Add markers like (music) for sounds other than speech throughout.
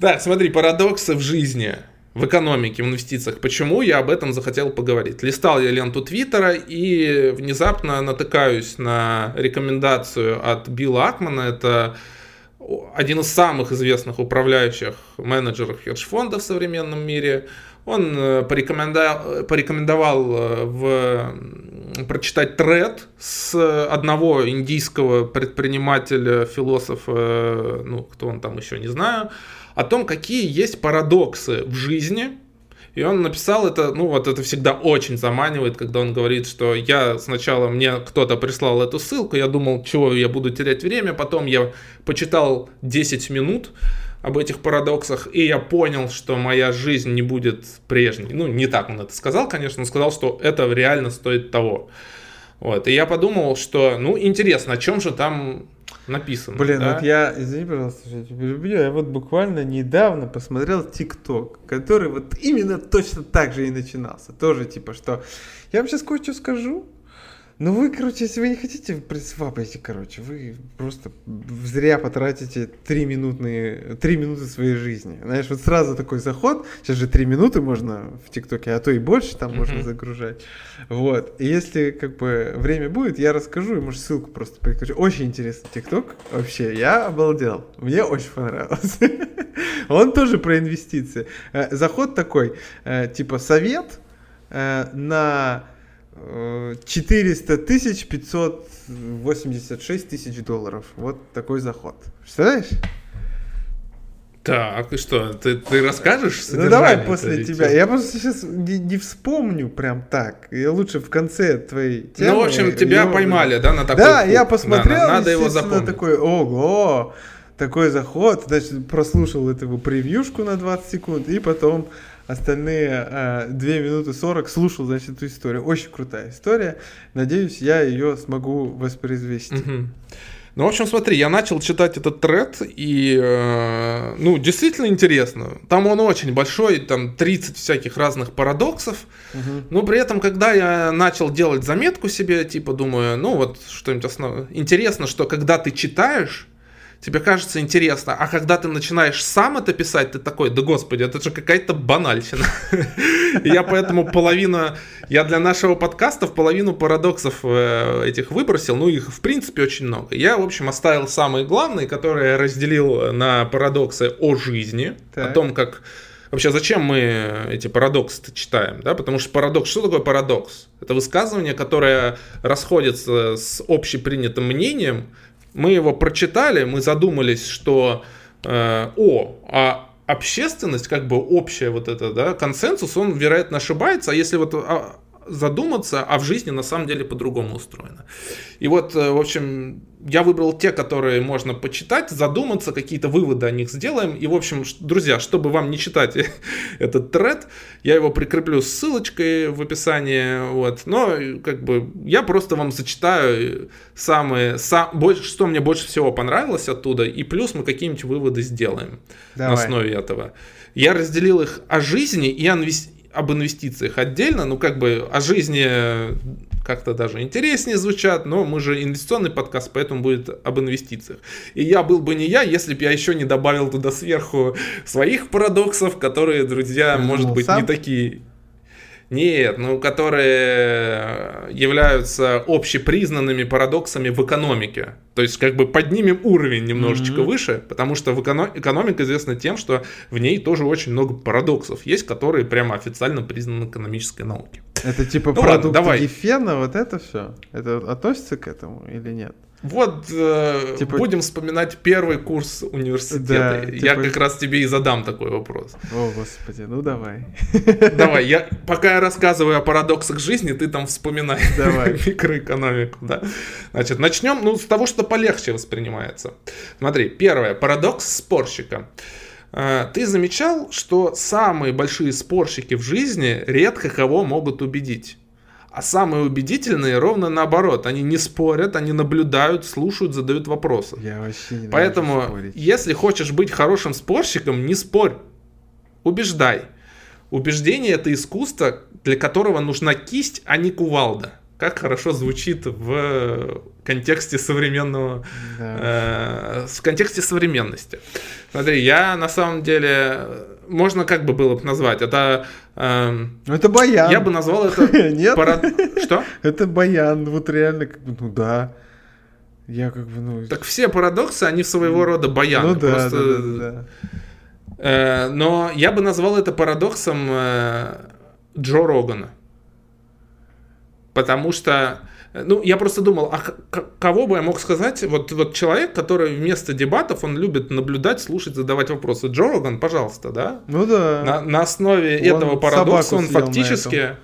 Так, смотри, парадоксы в жизни, в экономике, в инвестициях. Почему я об этом захотел поговорить? Листал я ленту Твиттера и внезапно натыкаюсь на рекомендацию от Билла Акмана. Это один из самых известных управляющих менеджеров хедж-фондов в современном мире. Он э, порекомендовал, порекомендовал э, в, прочитать тред с одного индийского предпринимателя, философа, ну, кто он там еще, не знаю, о том, какие есть парадоксы в жизни, и он написал это, ну вот это всегда очень заманивает, когда он говорит, что я сначала, мне кто-то прислал эту ссылку, я думал, чего я буду терять время, потом я почитал 10 минут об этих парадоксах, и я понял, что моя жизнь не будет прежней. Ну, не так он это сказал, конечно, он сказал, что это реально стоит того. Вот, и я подумал, что, ну, интересно, о чем же там написано. Блин, да? вот я, извини, пожалуйста, что я тебя люблю, я вот буквально недавно посмотрел ТикТок, который вот именно точно так же и начинался. Тоже типа, что я вам сейчас кое-что скажу, ну вы, короче, если вы не хотите присвапайте, короче, вы просто зря потратите 3 минутные, 3 минуты своей жизни. Знаешь, вот сразу такой заход, сейчас же 3 минуты можно в ТикТоке, а то и больше там mm-hmm. можно загружать. Вот, и если как бы время будет, я расскажу, и может ссылку просто прикручу. Очень интересный ТикТок, вообще, я обалдел, мне очень понравился. (laughs) Он тоже про инвестиции. Э, заход такой, э, типа совет э, на 400 тысяч 586 тысяч долларов. Вот такой заход. Представляешь? Так, и что, ты, ты расскажешь? Ну давай после тебя. Я просто сейчас не, не вспомню прям так. Я лучше в конце твоей темы. Ну, в общем, тебя его... поймали, да, на такой Да, я посмотрел, да, надо его запомнить. такой, ого, такой заход. Значит, прослушал эту превьюшку на 20 секунд и потом остальные э, 2 минуты 40 слушал, значит, эту историю. Очень крутая история. Надеюсь, я ее смогу воспроизвести. Угу. Ну, в общем, смотри, я начал читать этот тред, и, э, ну, действительно интересно. Там он очень большой, там 30 всяких разных парадоксов. Угу. Но при этом, когда я начал делать заметку себе, типа, думаю, ну, вот что-нибудь основное. Интересно, что когда ты читаешь, тебе кажется интересно, а когда ты начинаешь сам это писать, ты такой, да господи, это же какая-то банальщина. (laughs) Я поэтому половину, я для нашего подкаста в половину парадоксов э, этих выбросил, ну их в принципе очень много. Я, в общем, оставил самые главные, которые я разделил на парадоксы о жизни, о том, как Вообще, зачем мы эти парадоксы читаем? Да? Потому что парадокс, что такое парадокс? Это высказывание, которое расходится с общепринятым мнением, мы его прочитали, мы задумались, что э, о, а общественность, как бы общая вот это, да, консенсус, он, вероятно, ошибается, а если вот а, задуматься, а в жизни на самом деле по-другому устроено. И вот, э, в общем, я выбрал те, которые можно почитать, задуматься, какие-то выводы о них сделаем. И, в общем, друзья, чтобы вам не читать (laughs) этот тред, я его прикреплю ссылочкой в описании. Вот. Но, как бы, я просто вам зачитаю самые, сам, больше, что мне больше всего понравилось оттуда, и плюс мы какие-нибудь выводы сделаем Давай. на основе этого. Я разделил их о жизни и о об инвестициях отдельно, ну как бы о жизни как-то даже интереснее звучат, но мы же инвестиционный подкаст, поэтому будет об инвестициях. И я был бы не я, если бы я еще не добавил туда сверху своих парадоксов, которые, друзья, может быть, сам? не такие нет, ну, которые являются общепризнанными парадоксами в экономике. То есть, как бы поднимем уровень немножечко mm-hmm. выше, потому что в эконом... экономика известна тем, что в ней тоже очень много парадоксов есть, которые прямо официально признаны экономической наукой. Это типа ну, продукты ладно, давай. Гефена, вот это все? Это относится к этому или нет? Вот э, типа... будем вспоминать первый курс университета. Да, я типа... как раз тебе и задам такой вопрос. О, господи, ну давай. Давай, я пока я рассказываю о парадоксах жизни, ты там вспоминай (laughs) давай. (laughs) микроэкономику. Да. Значит, начнем ну, с того, что полегче воспринимается. Смотри, первое, парадокс спорщика. Э, ты замечал, что самые большие спорщики в жизни редко кого могут убедить? А самые убедительные ровно наоборот. Они не спорят, они наблюдают, слушают, задают вопросы. Я вообще не Поэтому, если хочешь быть хорошим спорщиком, не спорь. Убеждай. Убеждение это искусство, для которого нужна кисть, а не кувалда. как хорошо звучит в контексте современного, да. э, в контексте современности. Смотри, я на самом деле, можно как бы было бы назвать, это... Э, это баян. Я бы назвал это... (laughs) Нет? Парад... Что? (laughs) Это баян, вот реально, как бы, ну да. Я как бы, ну... Так все парадоксы, они своего рода баяны. Ну да, просто... да, да, да. Э, но я бы назвал это парадоксом э, Джо Рогана. Потому что, ну, я просто думал, а кого бы я мог сказать? Вот, вот человек, который вместо дебатов, он любит наблюдать, слушать, задавать вопросы. Джо Роган, пожалуйста, да? Ну да. На, на основе он этого парадокса он фактически...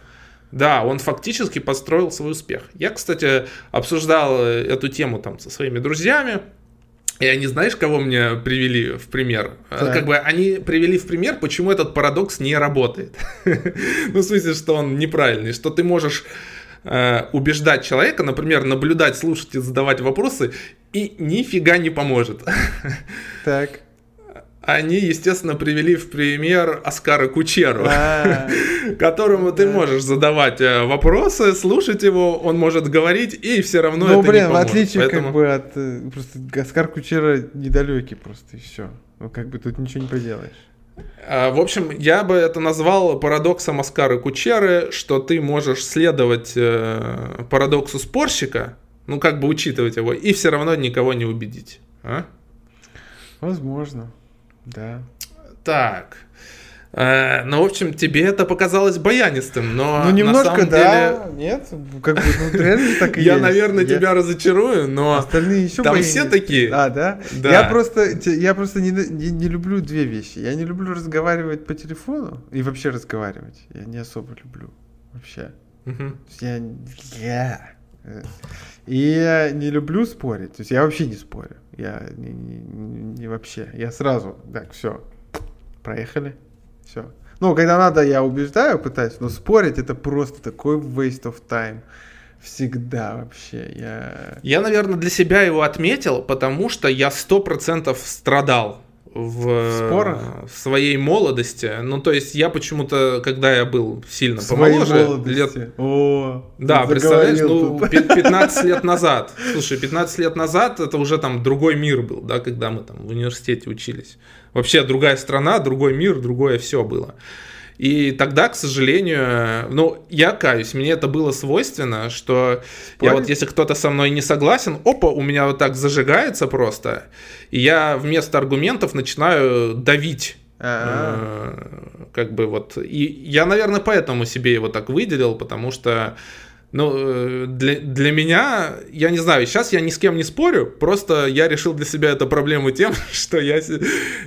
Да, он фактически построил свой успех. Я, кстати, обсуждал э, эту тему там со своими друзьями. И они, знаешь, кого мне привели в пример? Э, так. Как бы они привели в пример, почему этот парадокс не работает. (laughs) ну, в смысле, что он неправильный, что ты можешь Э, убеждать человека, например, наблюдать, слушать и задавать вопросы, и нифига не поможет. (laughs) Так. Они, естественно, привели в пример Оскара Кучеру, а. (laughs) которому ты можешь задавать э, вопросы, слушать его, он может говорить, и все равно ну, это блин, не поможет. в отличие как бы от... Э, просто Оскар Кучера недалекий просто, и все. Ну, как бы тут ничего не поделаешь. А, в общем, я бы это назвал парадоксом Оскара Кучеры, что ты можешь следовать э, парадоксу спорщика, ну как бы учитывать его, и все равно никого не убедить. А? Возможно, да. Так. Э, ну, в общем, тебе это показалось баянистым, но Ну, немножко, на самом да, деле... нет, как бы, ну, реально так и Я, наверное, тебя разочарую, но Остальные еще там все такие. А, да? Да. Я просто, я просто не, не, не люблю две вещи. Я не люблю разговаривать по телефону и вообще разговаривать. Я не особо люблю вообще. Я... я... Э, и я не люблю спорить. То есть я вообще не спорю. Я не, не, не вообще. Я сразу, так, все, проехали. Все. Ну, когда надо, я убеждаю, пытаюсь, но спорить это просто такой waste of time. Всегда вообще. Я... я, наверное, для себя его отметил, потому что я сто процентов страдал в Спорах? своей молодости. Ну, то есть я почему-то, когда я был сильно в помоложе, лет... О, да, представляешь, ну, 15 (laughs) лет назад. Слушай, 15 лет назад это уже там другой мир был, да, когда мы там в университете учились. Вообще другая страна, другой мир, другое все было. И тогда, к сожалению, ну, я каюсь, мне это было свойственно, что Спорить? я вот, если кто-то со мной не согласен, опа, у меня вот так зажигается просто, и я вместо аргументов начинаю давить а. э, как бы вот. И я, наверное, поэтому себе его так выделил, потому что ну, э, для, для меня, я не знаю, сейчас я ни с кем не спорю, просто я решил для себя эту проблему тем, (laughs) что я,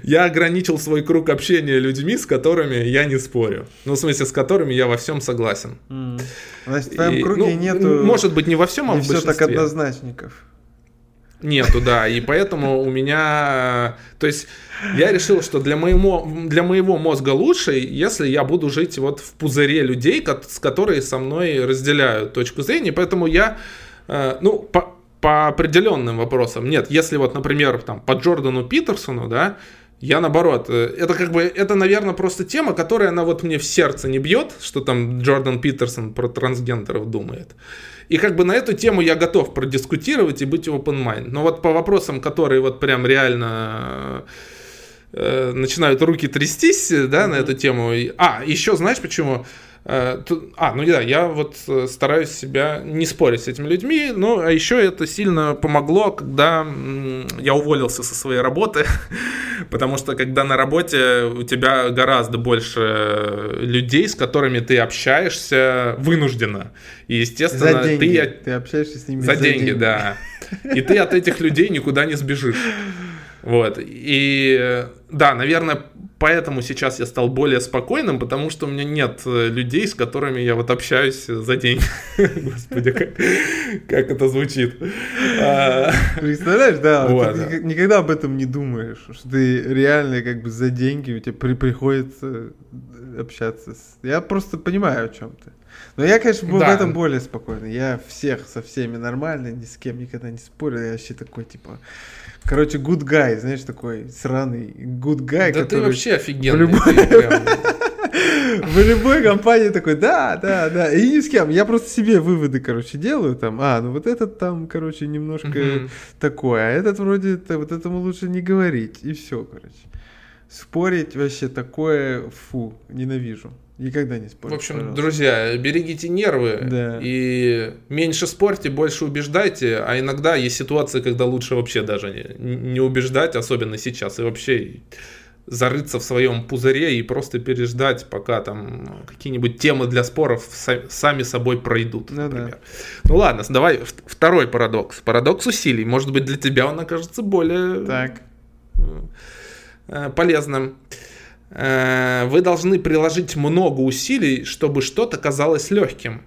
я ограничил свой круг общения людьми, с которыми я не спорю. Ну, в смысле, с которыми я во всем согласен. Mm. Значит, в твоем И, круге ну, нету... Может быть, не во всем, а не в большинстве. все так однозначников. Нету, да, и поэтому у меня, то есть я решил, что для моего, для моего мозга лучше, если я буду жить вот в пузыре людей, с которые со мной разделяют точку зрения, поэтому я, э, ну, по, по определенным вопросам, нет, если вот, например, там, по Джордану Питерсону, да, я наоборот, э, это как бы, это, наверное, просто тема, которая, она вот мне в сердце не бьет, что там Джордан Питерсон про трансгендеров думает. И как бы на эту тему я готов продискутировать и быть open mind. Но вот по вопросам, которые вот прям реально э, начинают руки трястись, да, mm-hmm. на эту тему. А, еще знаешь почему? Э, а, ну да, я вот э, стараюсь себя не спорить с этими людьми, ну, а еще это сильно помогло, когда я уволился со своей работы, (laughs) потому что когда на работе у тебя гораздо больше людей, с которыми ты общаешься вынужденно, и, естественно, ты... Ты общаешься с ними за, за деньги, деньги, да. И ты от этих людей никуда не сбежишь. Вот. И да, наверное, поэтому сейчас я стал более спокойным, потому что у меня нет э, людей, с которыми я вот общаюсь за день. (laughs) Господи, как, как это звучит. А, Представляешь, да, вот, ты да. никогда об этом не думаешь, что ты реально как бы за деньги у тебя при, приходится общаться. С... Я просто понимаю, о чем ты. Но я, конечно, был да. в этом более спокойный. Я всех со всеми нормально, ни с кем никогда не спорил. Я вообще такой, типа, Короче, good guy, знаешь, такой сраный good guy. Да который ты вообще офигенный. Любой... Ты, прям... (laughs) В любой компании такой, да, да, да. И ни с кем. Я просто себе выводы, короче, делаю там. А, ну вот этот там, короче, немножко такой, а этот вроде, вот этому лучше не говорить. И все, короче. Спорить вообще такое, фу, ненавижу. Никогда не спорьте. В общем, пожалуйста. друзья, берегите нервы да. и меньше спорьте, больше убеждайте. А иногда есть ситуации, когда лучше вообще даже не, не убеждать, особенно сейчас, и вообще зарыться в своем пузыре и просто переждать, пока там какие-нибудь темы для споров сами собой пройдут, ну, например. Да. Ну ладно, давай второй парадокс. Парадокс усилий. Может быть, для тебя он окажется более так. Э, полезным. Э, вы должны приложить много усилий, чтобы что-то казалось легким.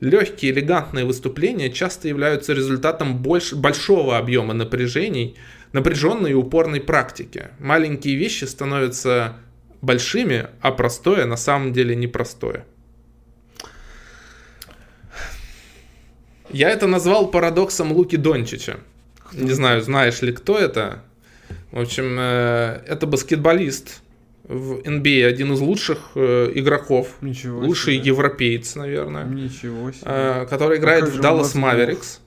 Легкие элегантные выступления часто являются результатом больш, большого объема напряжений, напряженной и упорной практики. Маленькие вещи становятся большими, а простое на самом деле непростое. Я это назвал парадоксом Луки Дончича. Не знаю, знаешь ли кто это. В общем, э, это баскетболист, в NBA один из лучших э, игроков, Ничего лучший себе. европеец, наверное, Ничего себе. Э, который играет в Dallas Mavericks.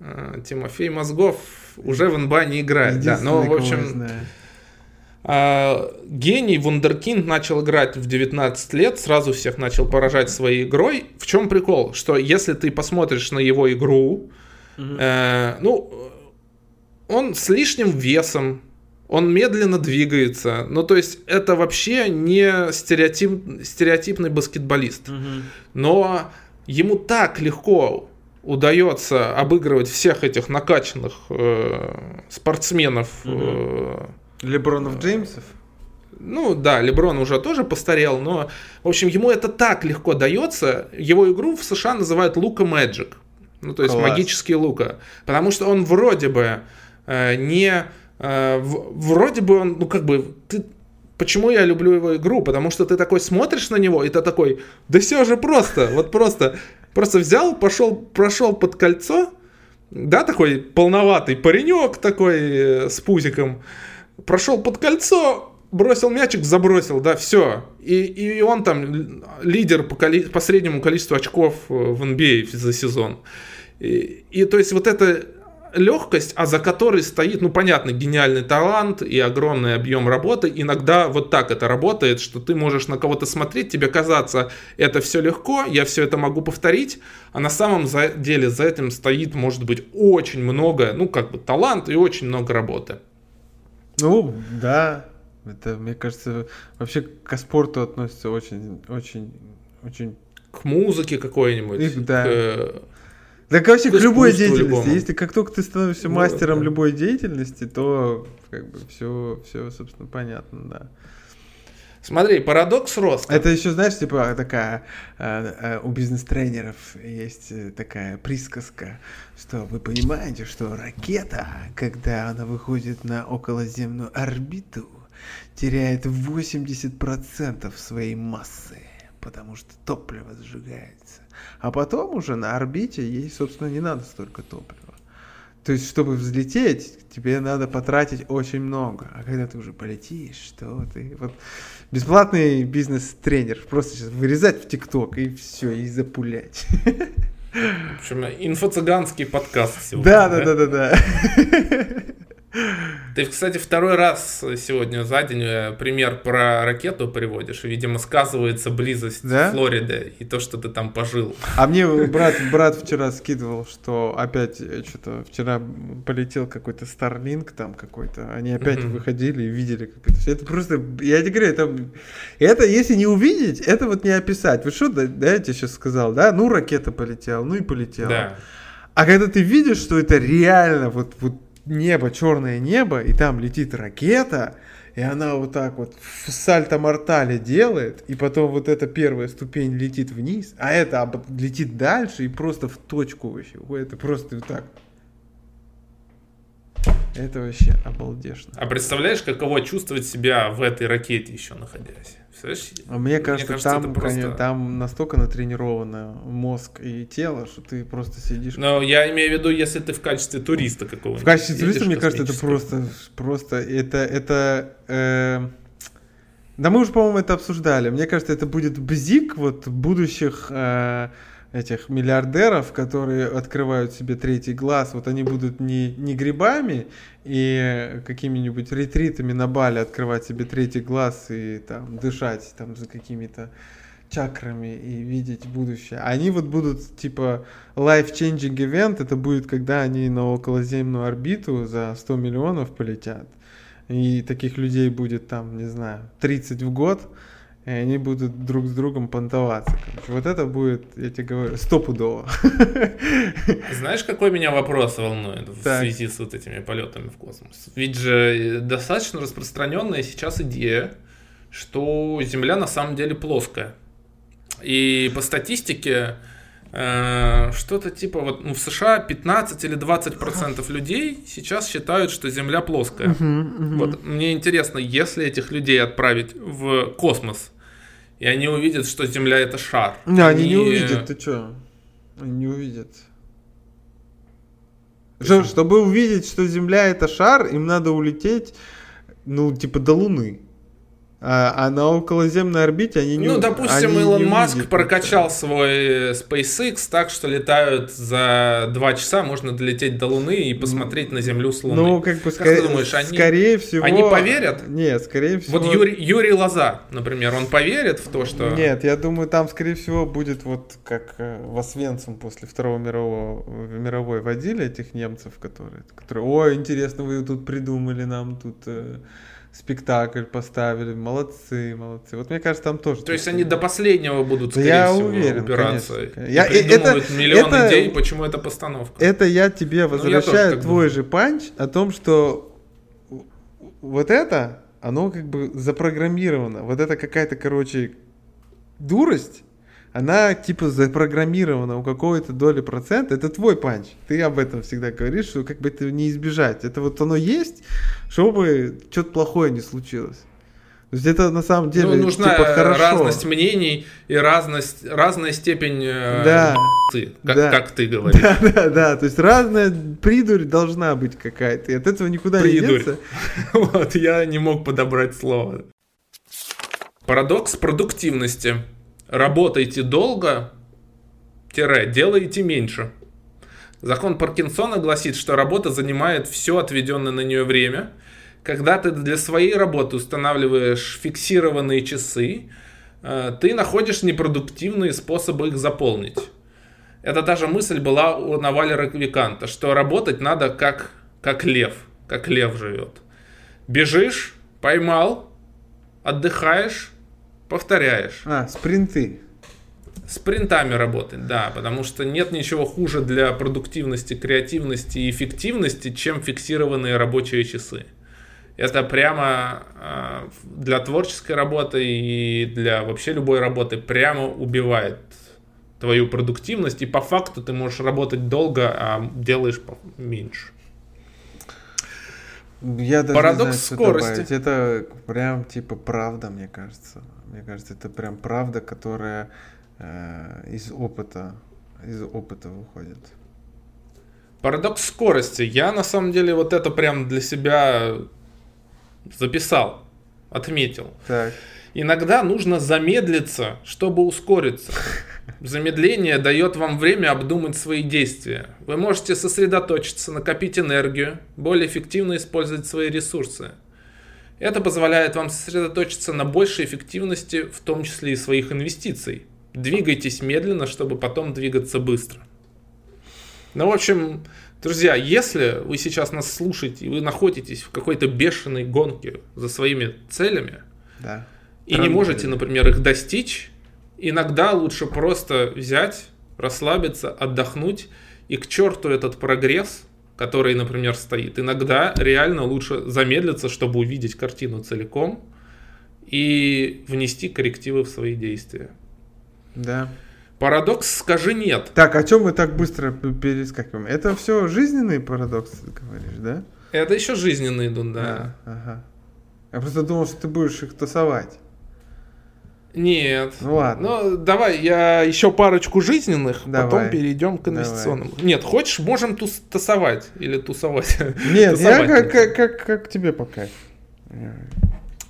Э, Тимофей Мозгов уже в НБА не играет, да, но в общем э, гений Вундеркинд начал играть в 19 лет, сразу всех начал поражать своей игрой. В чем прикол? Что если ты посмотришь на его игру, угу. э, ну, он с лишним весом, он медленно двигается. Ну, то есть, это вообще не стереотип, стереотипный баскетболист. Угу. Но ему так легко удается обыгрывать всех этих накачанных э, спортсменов. Угу. Э, Лебронов Джеймсов? Ну да, Леброн уже тоже постарел, но, в общем, ему это так легко дается. Его игру в США называют Лука Мэджик. Ну, то есть Класс. магический Лука. Потому что он вроде бы э, не Э, вроде бы он, ну как бы, ты, почему я люблю его игру? Потому что ты такой смотришь на него, и ты такой, да все же просто, вот просто, просто взял, пошел, прошел под кольцо, да, такой полноватый паренек такой э, с пузиком, прошел под кольцо, бросил мячик, забросил, да, все. И, и он там лидер по, коли, по среднему количеству очков э, в NBA а за сезон. И, и то есть вот это легкость, а за которой стоит, ну, понятно, гениальный талант и огромный объем работы. Иногда вот так это работает, что ты можешь на кого-то смотреть, тебе казаться, это все легко, я все это могу повторить, а на самом деле за этим стоит, может быть, очень много, ну, как бы талант и очень много работы. Ну, да, это, мне кажется, вообще к спорту относится очень, очень, очень... К музыке какой-нибудь. Да. К да, вообще, к любой деятельности. Любому. Если как только ты становишься ну, мастером да. любой деятельности, то как бы все, все, собственно, понятно, да. Смотри, парадокс роста. Это еще, знаешь, типа такая э, э, у бизнес-тренеров есть э, такая присказка, что вы понимаете, что ракета, когда она выходит на околоземную орбиту, теряет 80% своей массы, потому что топливо сжигается. А потом уже на орбите ей, собственно, не надо столько топлива. То есть, чтобы взлететь, тебе надо потратить очень много. А когда ты уже полетишь, что ты... Вот бесплатный бизнес-тренер. Просто сейчас вырезать в ТикТок и все, и запулять. В общем, инфо-цыганский подкаст сегодня. Да, да, да, да, да. Ты, кстати, второй раз сегодня за день э, пример про ракету приводишь. Видимо, сказывается близость да? Флориды и то, что ты там пожил. А мне брат, брат вчера скидывал, что опять э, что-то вчера полетел какой-то Starlink там какой-то. Они опять угу. выходили и видели как это Это просто, я тебе говорю, это, это если не увидеть, это вот не описать. Вы что, да, да, я тебе сейчас сказал, да? Ну, ракета полетела, ну и полетела. Да. А когда ты видишь, что это реально вот, вот небо, черное небо, и там летит ракета, и она вот так вот в сальто-мортале делает, и потом вот эта первая ступень летит вниз, а это летит дальше и просто в точку вообще. Это просто вот так. Это вообще обалдешно. А представляешь, каково чувствовать себя в этой ракете еще находясь? А мне кажется, мне кажется там, просто... там настолько натренировано мозг и тело, что ты просто сидишь. Но я имею в виду, если ты в качестве туриста какого-нибудь. В качестве туриста, мне кажется, это просто, просто это, это, э, Да мы уже, по-моему, это обсуждали. Мне кажется, это будет бзик вот будущих э, этих миллиардеров, которые открывают себе третий глаз. Вот они будут не, не грибами и какими-нибудь ретритами на Бали открывать себе третий глаз и там дышать там за какими-то чакрами и видеть будущее. Они вот будут типа life-changing event, это будет, когда они на околоземную орбиту за 100 миллионов полетят. И таких людей будет там, не знаю, 30 в год, и они будут друг с другом понтоваться. Короче. Вот это будет, я тебе говорю, стопудово. (laughs) Знаешь, какой меня вопрос волнует в так. связи с вот этими полетами в космос? Ведь же достаточно распространенная сейчас идея, что Земля на самом деле плоская. И по статистике э, что-то типа вот ну, в США 15 или 20 процентов людей сейчас считают, что Земля плоская. Uh-huh, uh-huh. Вот мне интересно, если этих людей отправить в космос, и они увидят, что Земля это шар. Не, они, они не увидят, ты что? Они не увидят. Что, чтобы увидеть, что Земля это шар, им надо улететь, ну, типа до Луны. А, а на околоземной орбите они не Ну, допустим, они Илон Маск прокачал это. свой э, SpaceX так, что летают за два часа, можно долететь до Луны и посмотреть на Землю с Луны. Ну, как бы, как скорее, ты думаешь, они, скорее всего... Они поверят? Нет, скорее всего... Вот Юрий, Юрий Лоза, например, он поверит в то, что... Нет, я думаю, там, скорее всего, будет вот как э, в Освенцим после Второго мирового, мировой водили этих немцев, которые, которые, ой, интересно, вы тут придумали нам тут э, спектакль поставили, молодцы, молодцы. Вот мне кажется, там тоже. То есть они до последнего будут, скорее я всего, уверен, упираться. Конечно. Я, придумывают это, миллион это, идей, почему это постановка. Это я тебе возвращаю ну, я твой же панч о том, что вот это, оно как бы запрограммировано. Вот это какая-то, короче, дурость, она типа запрограммирована у какой-то доли процента, это твой панч. Ты об этом всегда говоришь, что как бы это не избежать. Это вот оно есть, чтобы что-то плохое не случилось. То есть это на самом деле ну, нужна типа, хорошо. разность мнений и разность, разная степень э, да, ты, как, да. как ты (laughs) говоришь. Да, да, да. То есть разная придурь должна быть какая-то. И от этого никуда придурь. не деться. (laughs) Вот, я не мог подобрать слово. Парадокс продуктивности. Работайте долго, тире, делайте меньше. Закон Паркинсона гласит, что работа занимает все отведенное на нее время. Когда ты для своей работы устанавливаешь фиксированные часы, э, ты находишь непродуктивные способы их заполнить. Это та же мысль была у Навалера Виканта, что работать надо как, как лев, как лев живет. Бежишь, поймал, отдыхаешь, повторяешь. А, спринты. Спринтами работать, да, потому что нет ничего хуже для продуктивности, креативности и эффективности, чем фиксированные рабочие часы. Это прямо э, для творческой работы и для вообще любой работы прямо убивает твою продуктивность, и по факту ты можешь работать долго, а делаешь меньше. Я даже Парадокс не знаю, скорости. Добавить. Это прям типа правда, мне кажется. Мне кажется, это прям правда, которая э, из опыта, из опыта выходит. Парадокс скорости. Я на самом деле вот это прям для себя записал, отметил. Так. Иногда нужно замедлиться, чтобы ускориться. Замедление дает вам время обдумать свои действия. Вы можете сосредоточиться, накопить энергию, более эффективно использовать свои ресурсы. Это позволяет вам сосредоточиться на большей эффективности, в том числе и своих инвестиций. Двигайтесь медленно, чтобы потом двигаться быстро. Ну, в общем, друзья, если вы сейчас нас слушаете, и вы находитесь в какой-то бешеной гонке за своими целями, да. и Правильно. не можете, например, их достичь, иногда лучше просто взять, расслабиться, отдохнуть, и к черту этот прогресс, который, например, стоит. Иногда реально лучше замедлиться, чтобы увидеть картину целиком и внести коррективы в свои действия. Да. Парадокс «скажи нет». Так, о чем мы так быстро перескакиваем? Это все жизненные парадоксы, ты говоришь, да? Это еще жизненные идут, да. А, ага. Я просто думал, что ты будешь их тасовать. Нет. Ну ладно. Ну, давай, я еще парочку жизненных, давай. потом перейдем к инвестиционным. Давай. Нет, хочешь, можем тус тусовать или тусовать. (laughs) Нет, я как, как, как, как тебе пока.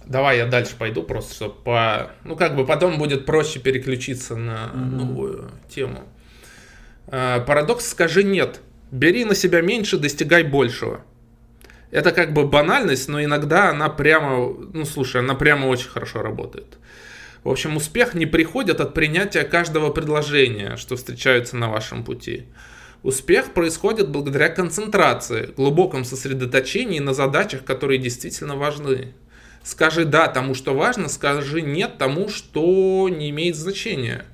давай я дальше пойду, просто чтобы по... Ну, как бы потом будет проще переключиться на mm-hmm. новую тему. Э, парадокс «скажи нет». Бери на себя меньше, достигай большего. Это как бы банальность, но иногда она прямо, ну слушай, она прямо очень хорошо работает. В общем, успех не приходит от принятия каждого предложения, что встречается на вашем пути. Успех происходит благодаря концентрации, глубоком сосредоточении на задачах, которые действительно важны. Скажи да тому, что важно, скажи нет тому, что не имеет значения.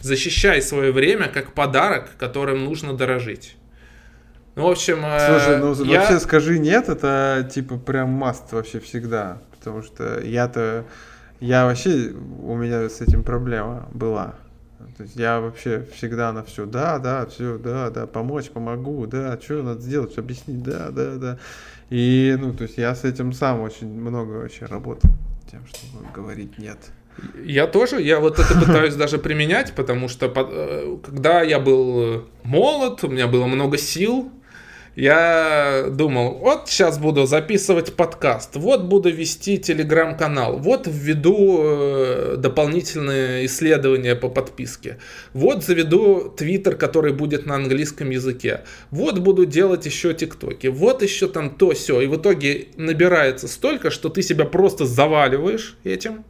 Защищай свое время как подарок, которым нужно дорожить. Ну, в общем, э, Слушай, ну я... вообще скажи нет, это типа прям маст вообще всегда. Потому что я-то, я вообще, у меня с этим проблема была. То есть я вообще всегда на все, да, да, все, да, да, помочь, помогу, да, что надо сделать, объяснить, да, да, да. И, ну, то есть я с этим сам очень много вообще работал, тем, чтобы говорить нет. Я тоже, я вот это пытаюсь даже применять, потому что э, когда я был молод, у меня было много сил, я думал, вот сейчас буду записывать подкаст, вот буду вести телеграм-канал, вот введу э, дополнительные исследования по подписке, вот заведу твиттер, который будет на английском языке, вот буду делать еще тиктоки, вот еще там то все, и в итоге набирается столько, что ты себя просто заваливаешь этим,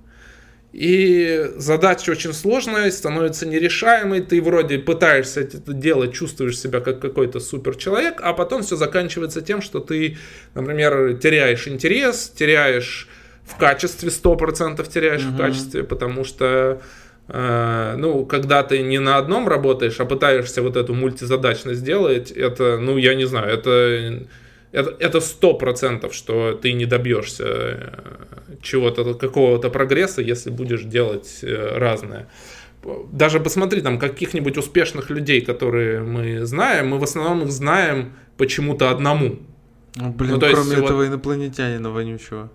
и задача очень сложная, становится нерешаемой. Ты вроде пытаешься это делать, чувствуешь себя как какой-то супер человек, а потом все заканчивается тем, что ты, например, теряешь интерес, теряешь в качестве, 100% теряешь угу. в качестве, потому что э, ну, когда ты не на одном работаешь, а пытаешься вот эту мультизадачность сделать, это, ну, я не знаю, это это сто процентов, что ты не добьешься э, чего-то, какого-то прогресса, если будешь делать э, разное. Даже посмотри там каких-нибудь успешных людей, которые мы знаем, мы в основном их знаем почему-то одному. Ну, блин, ну, кроме есть, этого вот... инопланетянина вонючего.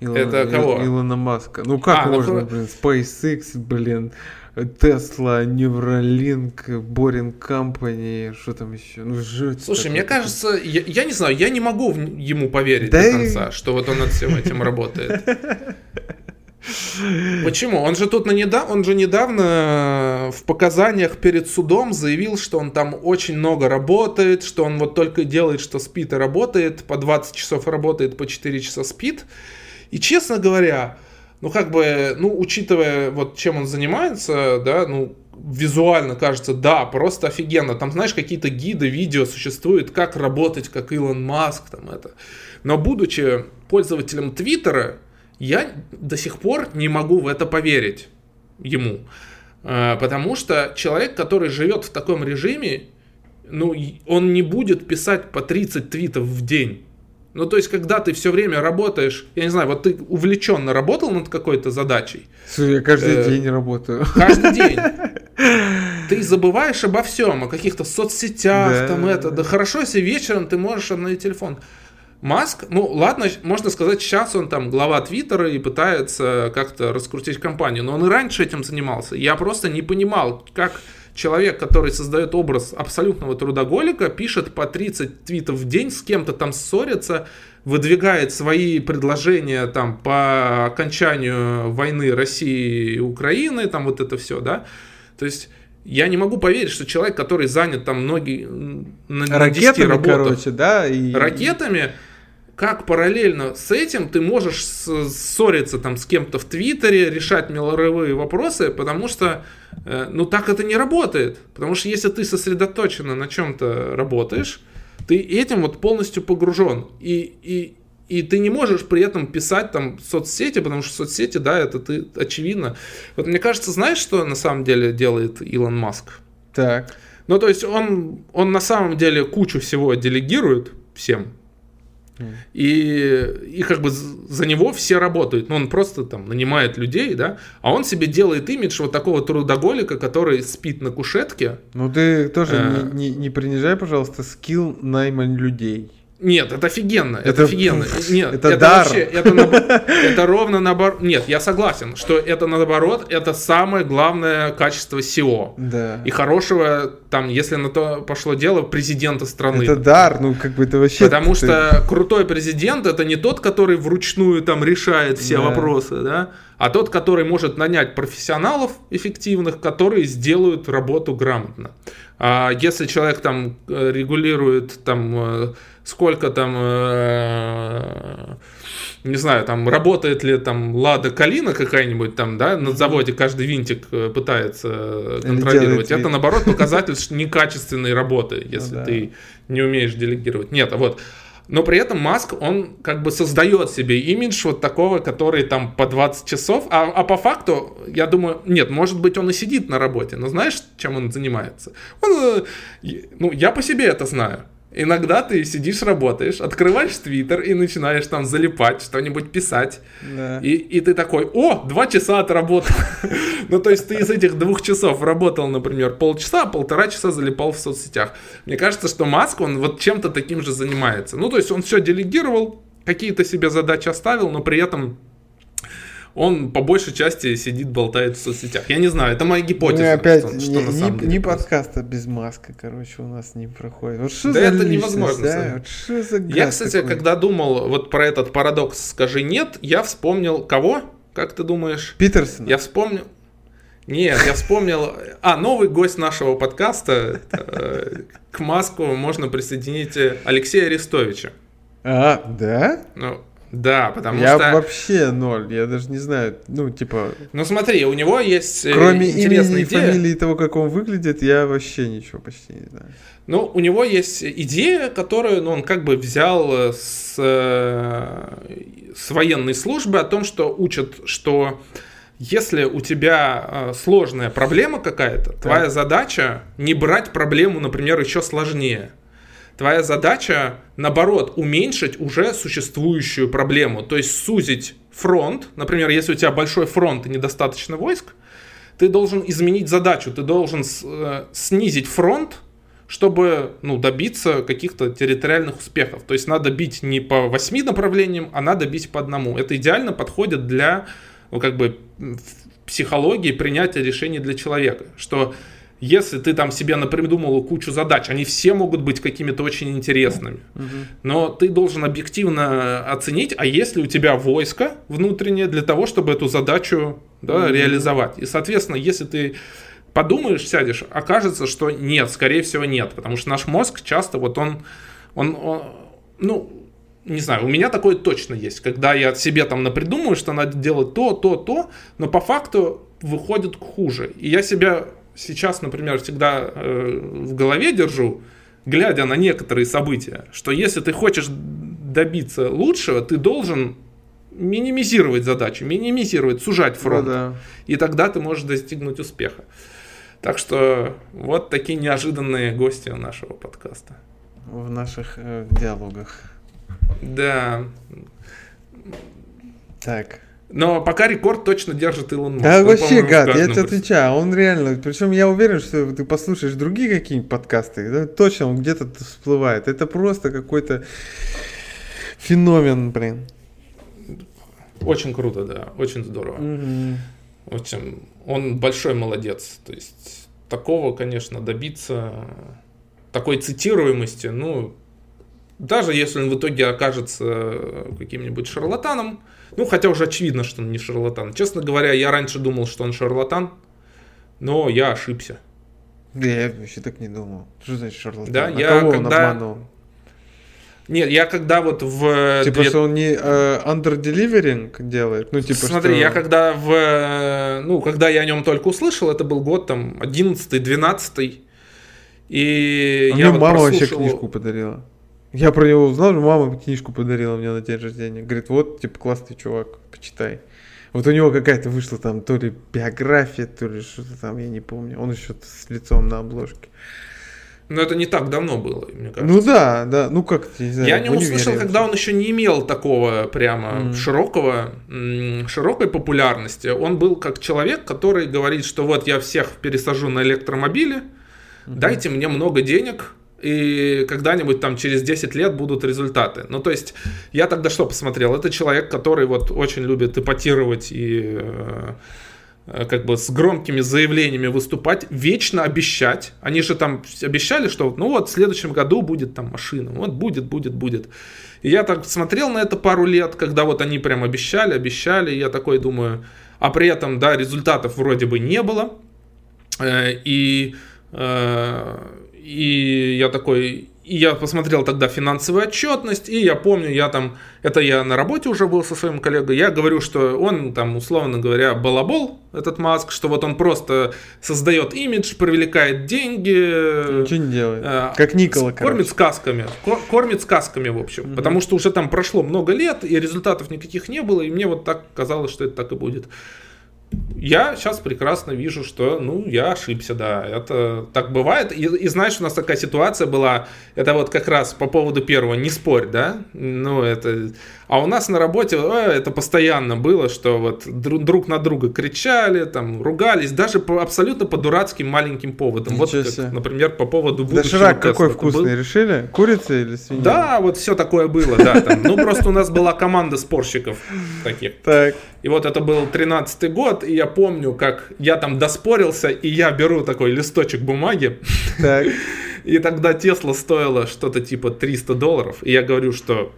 Илона, это кого? Илона Маска. Ну как а, ну можно, ну, блин, SpaceX, блин, Тесла, Neuralink, Boring Company, что там еще? Ну, жуть. Слушай, мне кажется, я, я не знаю, я не могу ему поверить да до конца, и... что вот он над всем этим работает. (laughs) Почему? Он же тут на недав... он же недавно в показаниях перед судом заявил, что он там очень много работает, что он вот только делает, что спит и работает, по 20 часов работает, по 4 часа спит. И честно говоря, ну, как бы, ну, учитывая, вот, чем он занимается, да, ну, визуально кажется, да, просто офигенно. Там, знаешь, какие-то гиды, видео существуют, как работать, как Илон Маск, там это. Но будучи пользователем Твиттера, я до сих пор не могу в это поверить ему. Э, потому что человек, который живет в таком режиме, ну, он не будет писать по 30 твитов в день. Ну, то есть, когда ты все время работаешь, я не знаю, вот ты увлеченно работал над какой-то задачей. Слушай, я каждый э, день работаю. Каждый день. (laughs) Ты забываешь обо всем, о каких-то соцсетях, да. там это. Да хорошо, если вечером ты можешь на телефон. Маск, ну ладно, можно сказать, сейчас он там глава Твиттера и пытается как-то раскрутить компанию, но он и раньше этим занимался. Я просто не понимал, как человек, который создает образ абсолютного трудоголика, пишет по 30 твитов в день, с кем-то там ссорится, выдвигает свои предложения там по окончанию войны России и Украины, там вот это все, да. То есть я не могу поверить, что человек, который занят там многие на, на Ракетами, работах, короче, да, и... ракетами, как параллельно с этим ты можешь ссориться там с кем-то в Твиттере, решать мировые вопросы, потому что, э, ну, так это не работает. Потому что если ты сосредоточенно на чем-то работаешь, ты этим вот полностью погружен. И, и, и ты не можешь при этом писать там соцсети, потому что соцсети, да, это ты очевидно. Вот мне кажется, знаешь, что на самом деле делает Илон Маск? Так. Ну, то есть он, он на самом деле кучу всего делегирует всем, и, и как бы за него все работают. Ну, он просто там нанимает людей, да, а он себе делает имидж вот такого трудоголика, который спит на кушетке. Ну, ты тоже э... не, не, не принижай, пожалуйста, скилл найма людей. Нет, это офигенно, это, Это- офигенно. Нет, это дар. вообще, это, набо- это ровно наоборот. Нет, я согласен, что это наоборот, это самое главное качество SEO. Да. И хорошего, там, если на то пошло дело, президента страны. Это дар, ну как бы это вообще... Потому ты- что крутой президент это не тот, который вручную там решает все Да. вопросы, да, а тот, который может нанять профессионалов эффективных, которые сделают работу грамотно. А если человек там э, регулирует там э, сколько там э, не знаю, там работает ли там Лада Калина какая-нибудь там, да, на заводе каждый винтик пытается контролировать. Это наоборот показатель некачественной работы, если да. ты не умеешь делегировать. Нет, а вот. Но при этом Маск, он как бы создает себе имидж вот такого, который там по 20 часов, а, а по факту, я думаю, нет, может быть, он и сидит на работе, но знаешь, чем он занимается? Он, э, ну, я по себе это знаю. Иногда ты сидишь, работаешь, открываешь Твиттер и начинаешь там залипать, что-нибудь писать. Да. И, и ты такой, о, два часа отработал. (laughs) ну, то есть ты из этих двух часов работал, например, полчаса, а полтора часа залипал в соцсетях. Мне кажется, что Маск, он вот чем-то таким же занимается. Ну, то есть он все делегировал, какие-то себе задачи оставил, но при этом он по большей части сидит, болтает в соцсетях. Я не знаю, это моя гипотеза. Ну, опять, что- ни, что на самом деле происходит. подкаста без маска, короче, у нас не проходит. Вот что Да за это невозможно, да? Вот что за Я, кстати, такой? когда думал вот про этот парадокс «скажи нет», я вспомнил кого? Как ты думаешь? Питерсон. Я вспомнил... Нет, я вспомнил... А, новый гость нашего подкаста. э, К Маску можно присоединить э, Алексея Арестовича. А, да? Ну, да, потому я что... вообще ноль, я даже не знаю, ну, типа, Ну смотри, у него есть э, кроме имени интересная и идея. фамилии и того, как он выглядит, я вообще ничего почти не знаю. Ну, у него есть идея, которую ну, он как бы взял э, с, э, с военной службы о том, что учат, что если у тебя сложная проблема какая-то, твоя задача не брать проблему, например, еще сложнее. Твоя задача, наоборот, уменьшить уже существующую проблему, то есть сузить фронт. Например, если у тебя большой фронт и недостаточно войск, ты должен изменить задачу, ты должен э, снизить фронт, чтобы ну, добиться каких-то территориальных успехов. То есть надо бить не по восьми направлениям, а надо бить по одному. Это идеально подходит для ну, как бы, психологии принятия решений для человека. Что если ты там себе напридумал кучу задач, они все могут быть какими-то очень интересными, но ты должен объективно оценить, а есть ли у тебя войско внутреннее для того, чтобы эту задачу да, реализовать. И, соответственно, если ты подумаешь, сядешь, окажется, что нет, скорее всего нет, потому что наш мозг часто вот он, он, он, ну, не знаю, у меня такое точно есть, когда я себе там напридумываю, что надо делать то, то, то, но по факту выходит хуже. И я себя сейчас, например, всегда э, в голове держу, глядя на некоторые события, что если ты хочешь добиться лучшего, ты должен минимизировать задачу, минимизировать, сужать фронт. Ну да. И тогда ты можешь достигнуть успеха. Так что вот такие неожиданные гости нашего подкаста. В наших э, диалогах. Да. Так. Но пока рекорд точно держит Илон Маск. Да Он, вообще, гад, я тебе прис- отвечаю, он реально, причем я уверен, что ты послушаешь другие какие-нибудь подкасты, да, точно он где-то всплывает. Это просто какой-то феномен, блин. Очень круто, да. Очень здорово. Очень. Он большой молодец. То есть такого, конечно, добиться такой цитируемости, ну, даже если он в итоге окажется каким-нибудь шарлатаном, ну, хотя уже очевидно, что он не шарлатан. Честно говоря, я раньше думал, что он шарлатан, но я ошибся. Да я вообще так не думал. Что значит шарлатан? Да, А я кого он когда- обманул? Нет, я когда вот в... Типа, две- что он не э, under-delivering делает? Ну, типа, Смотри, что... я когда в... э, Ну, когда я о нем только услышал, это был год там 11-12, и А я мне вот мама вообще прослушал- книжку подарила. Я про него узнал, мама книжку подарила мне на день рождения. Говорит, вот, типа, классный чувак, почитай. Вот у него какая-то вышла там то ли биография, то ли что-то там, я не помню. Он еще с лицом на обложке. Но это не так давно было, мне кажется. Ну да, да, ну как, не знаю. Я универе услышал, когда он еще не имел такого прямо Мгм. широкого, широкой популярности. Он был как человек, который говорит, что вот я всех пересажу на электромобили, дайте мне много денег, и когда-нибудь там через 10 лет будут результаты. Ну, то есть, я тогда что посмотрел? Это человек, который вот очень любит эпатировать и э, э, как бы с громкими заявлениями выступать, вечно обещать. Они же там обещали, что ну вот в следующем году будет там машина, вот будет, будет, будет. И я так смотрел на это пару лет, когда вот они прям обещали, обещали, и я такой думаю, а при этом, да, результатов вроде бы не было. Э, и и я такой, и я посмотрел тогда финансовую отчетность, и я помню, я там, это я на работе уже был со своим коллегой, я говорю, что он там, условно говоря, балабол, этот Маск, что вот он просто создает имидж, привлекает деньги. Ничего не делает. Э, как Никола, короче. Кормит сказками. Кормит сказками, в общем. Угу. Потому что уже там прошло много лет, и результатов никаких не было, и мне вот так казалось, что это так и будет я сейчас прекрасно вижу, что, ну, я ошибся, да, это так бывает. И, и знаешь, у нас такая ситуация была, это вот как раз по поводу первого, не спорь, да, ну, это... А у нас на работе о, это постоянно было, что вот друг на друга кричали, там, ругались, даже по, абсолютно по дурацким маленьким поводам. Ничего вот, как, например, по поводу будущего Доширак какой вкусный, был. решили? Курица или свинья? Да, вот все такое было, да. Там. Ну, просто у нас была команда спорщиков таких. Так. И вот это был 13-й год, и я помню, как я там доспорился, и я беру такой листочек бумаги. Так. И тогда Тесла стоила что-то типа 300 долларов. И я говорю, что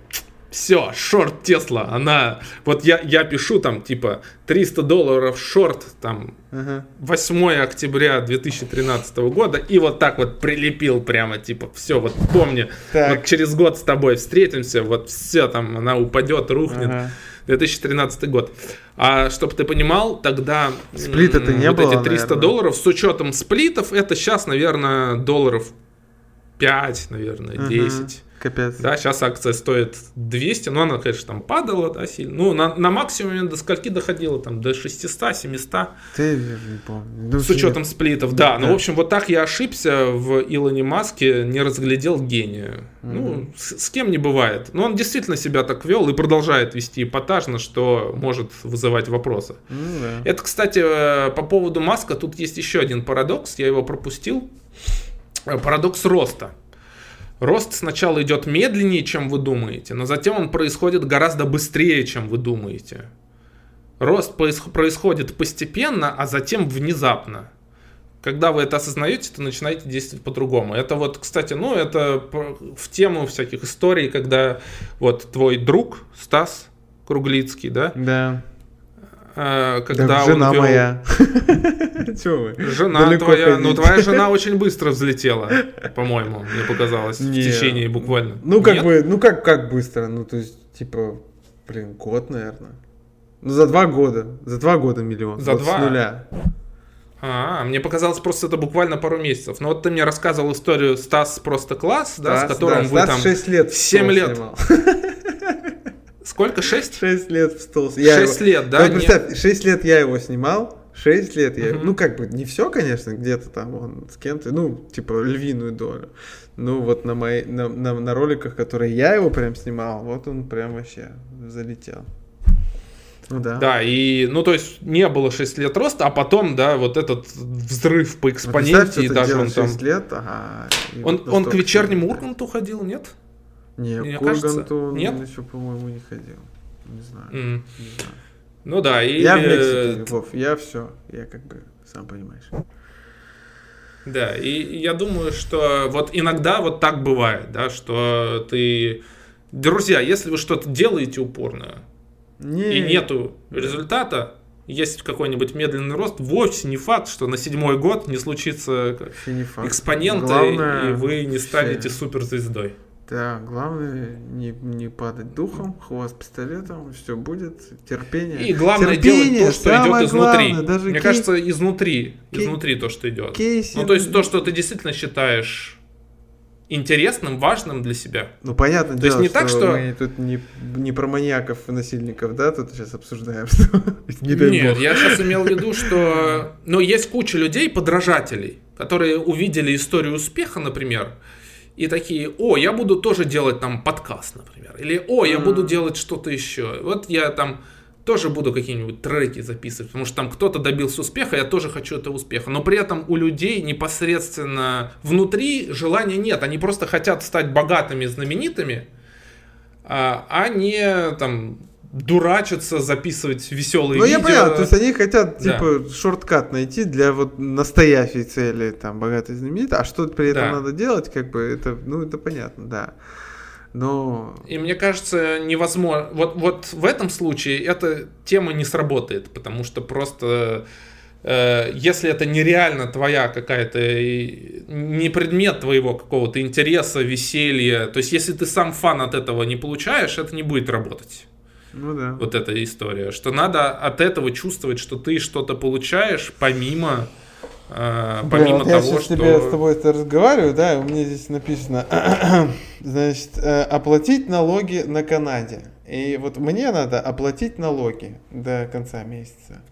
все, шорт Тесла, она, вот я, я пишу там, типа, 300 долларов шорт, там, uh-huh. 8 октября 2013 года, и вот так вот прилепил прямо, типа, все, вот помни, так. вот через год с тобой встретимся, вот все там, она упадет, рухнет. Uh-huh. 2013 год. А чтобы ты понимал, тогда Сплит это не вот было, эти 300 наверное. долларов с учетом сплитов, это сейчас, наверное, долларов 5, наверное, 10. Угу. Капец. Да, сейчас акция стоит 200, но она, конечно, там падала, да, сильно. Ну, на, на максимуме до скольки доходила, там, до 600, 700. Ты не помню. Ну, с учетом сплитов, да. да. Ну, в общем, вот так я ошибся в Илоне Маске, не разглядел гения. Mm-hmm. Ну, с, с кем не бывает. Но он действительно себя так вел и продолжает вести эпатажно, что может вызывать вопросы. Mm-hmm. Это, кстати, э, по поводу Маска, тут есть еще один парадокс, я его пропустил. Э, парадокс роста. Рост сначала идет медленнее, чем вы думаете, но затем он происходит гораздо быстрее, чем вы думаете. Рост происходит постепенно, а затем внезапно. Когда вы это осознаете, то начинаете действовать по-другому. Это вот, кстати, ну, это в тему всяких историй, когда вот твой друг Стас Круглицкий, да? Да когда так, жена вел... моя. (laughs) Жена твоя. Ну, твоя жена очень быстро взлетела, по-моему, мне показалось, в течение буквально. Ну, как бы, ну как, как быстро? Ну, то есть, типа, блин, год, наверное. Ну, за два года. За два года миллион. За два? С нуля. А, мне показалось просто это буквально пару месяцев. Но вот ты мне рассказывал историю Стас просто класс, да, с которым вы там 6 лет 7 лет. (laughs) Сколько? Шесть? Шесть лет в стол. Шесть лет, да? Вот, представь, шесть лет я его снимал, шесть лет я... Угу. Ну, как бы, не все, конечно, где-то там он с кем-то, ну, типа, львиную долю. Ну, вот на, моей, на, на, на роликах, которые я его прям снимал, вот он прям вообще залетел. Ну да. Да, и, ну, то есть, не было 6 лет роста, а потом, да, вот этот взрыв по экспоненте, и даже он там... 6 лет, ага. Он, он к вечернему Урганту ходил, нет? Не, Мне к Урганту Нет? еще, по-моему, не ходил. Не знаю. Mm. не знаю. Ну да, и... Я в Мексике, Вов, я все, я как бы, сам понимаешь. Да, и я думаю, что вот иногда вот так бывает, да, что ты... Друзья, если вы что-то делаете упорно, не. и нету результата, есть какой-нибудь медленный рост, вовсе не факт, что на седьмой год не случится не экспонента, Главное, и вы не станете суперзвездой. Да, главное не, не падать духом, хвост пистолетом, все будет, терпение. И главное терпение, делать то, что идет изнутри. Главное, даже Мне кей... кажется, изнутри, кей... изнутри то, что идет. Кейси... Ну, то есть то, что ты действительно считаешь интересным, важным для себя. Ну, понятно то дело, есть не что так, что мы тут не, не про маньяков и насильников, да, тут сейчас обсуждаем. (laughs) Что... не Нет, я сейчас имел в виду, что... Но есть куча людей, подражателей, которые увидели историю успеха, например, и такие, о, я буду тоже делать там подкаст, например, или о, я буду делать что-то еще. Вот я там тоже буду какие-нибудь треки записывать, потому что там кто-то добился успеха, я тоже хочу этого успеха. Но при этом у людей непосредственно внутри желания нет. Они просто хотят стать богатыми, знаменитыми, а, а не там дурачиться, записывать веселые ну, видео. Ну, я понял, то есть они хотят, типа, да. шорткат найти для вот настоящей цели, там, богатой знаменитой, а что при этом да. надо делать, как бы, это, ну, это понятно, да. Но... И мне кажется, невозможно... Вот, вот в этом случае эта тема не сработает, потому что просто э, если это нереально твоя какая-то, не предмет твоего какого-то интереса, веселья, то есть если ты сам фан от этого не получаешь, это не будет работать. Ну да. Вот эта история. Что надо от этого чувствовать, что ты что-то получаешь помимо э, помимо Блин, вот того, я сейчас что... тебе с тобой это разговариваю, да, у меня здесь написано, (clears throat) значит, э, оплатить налоги на Канаде. И вот мне надо оплатить налоги до конца месяца.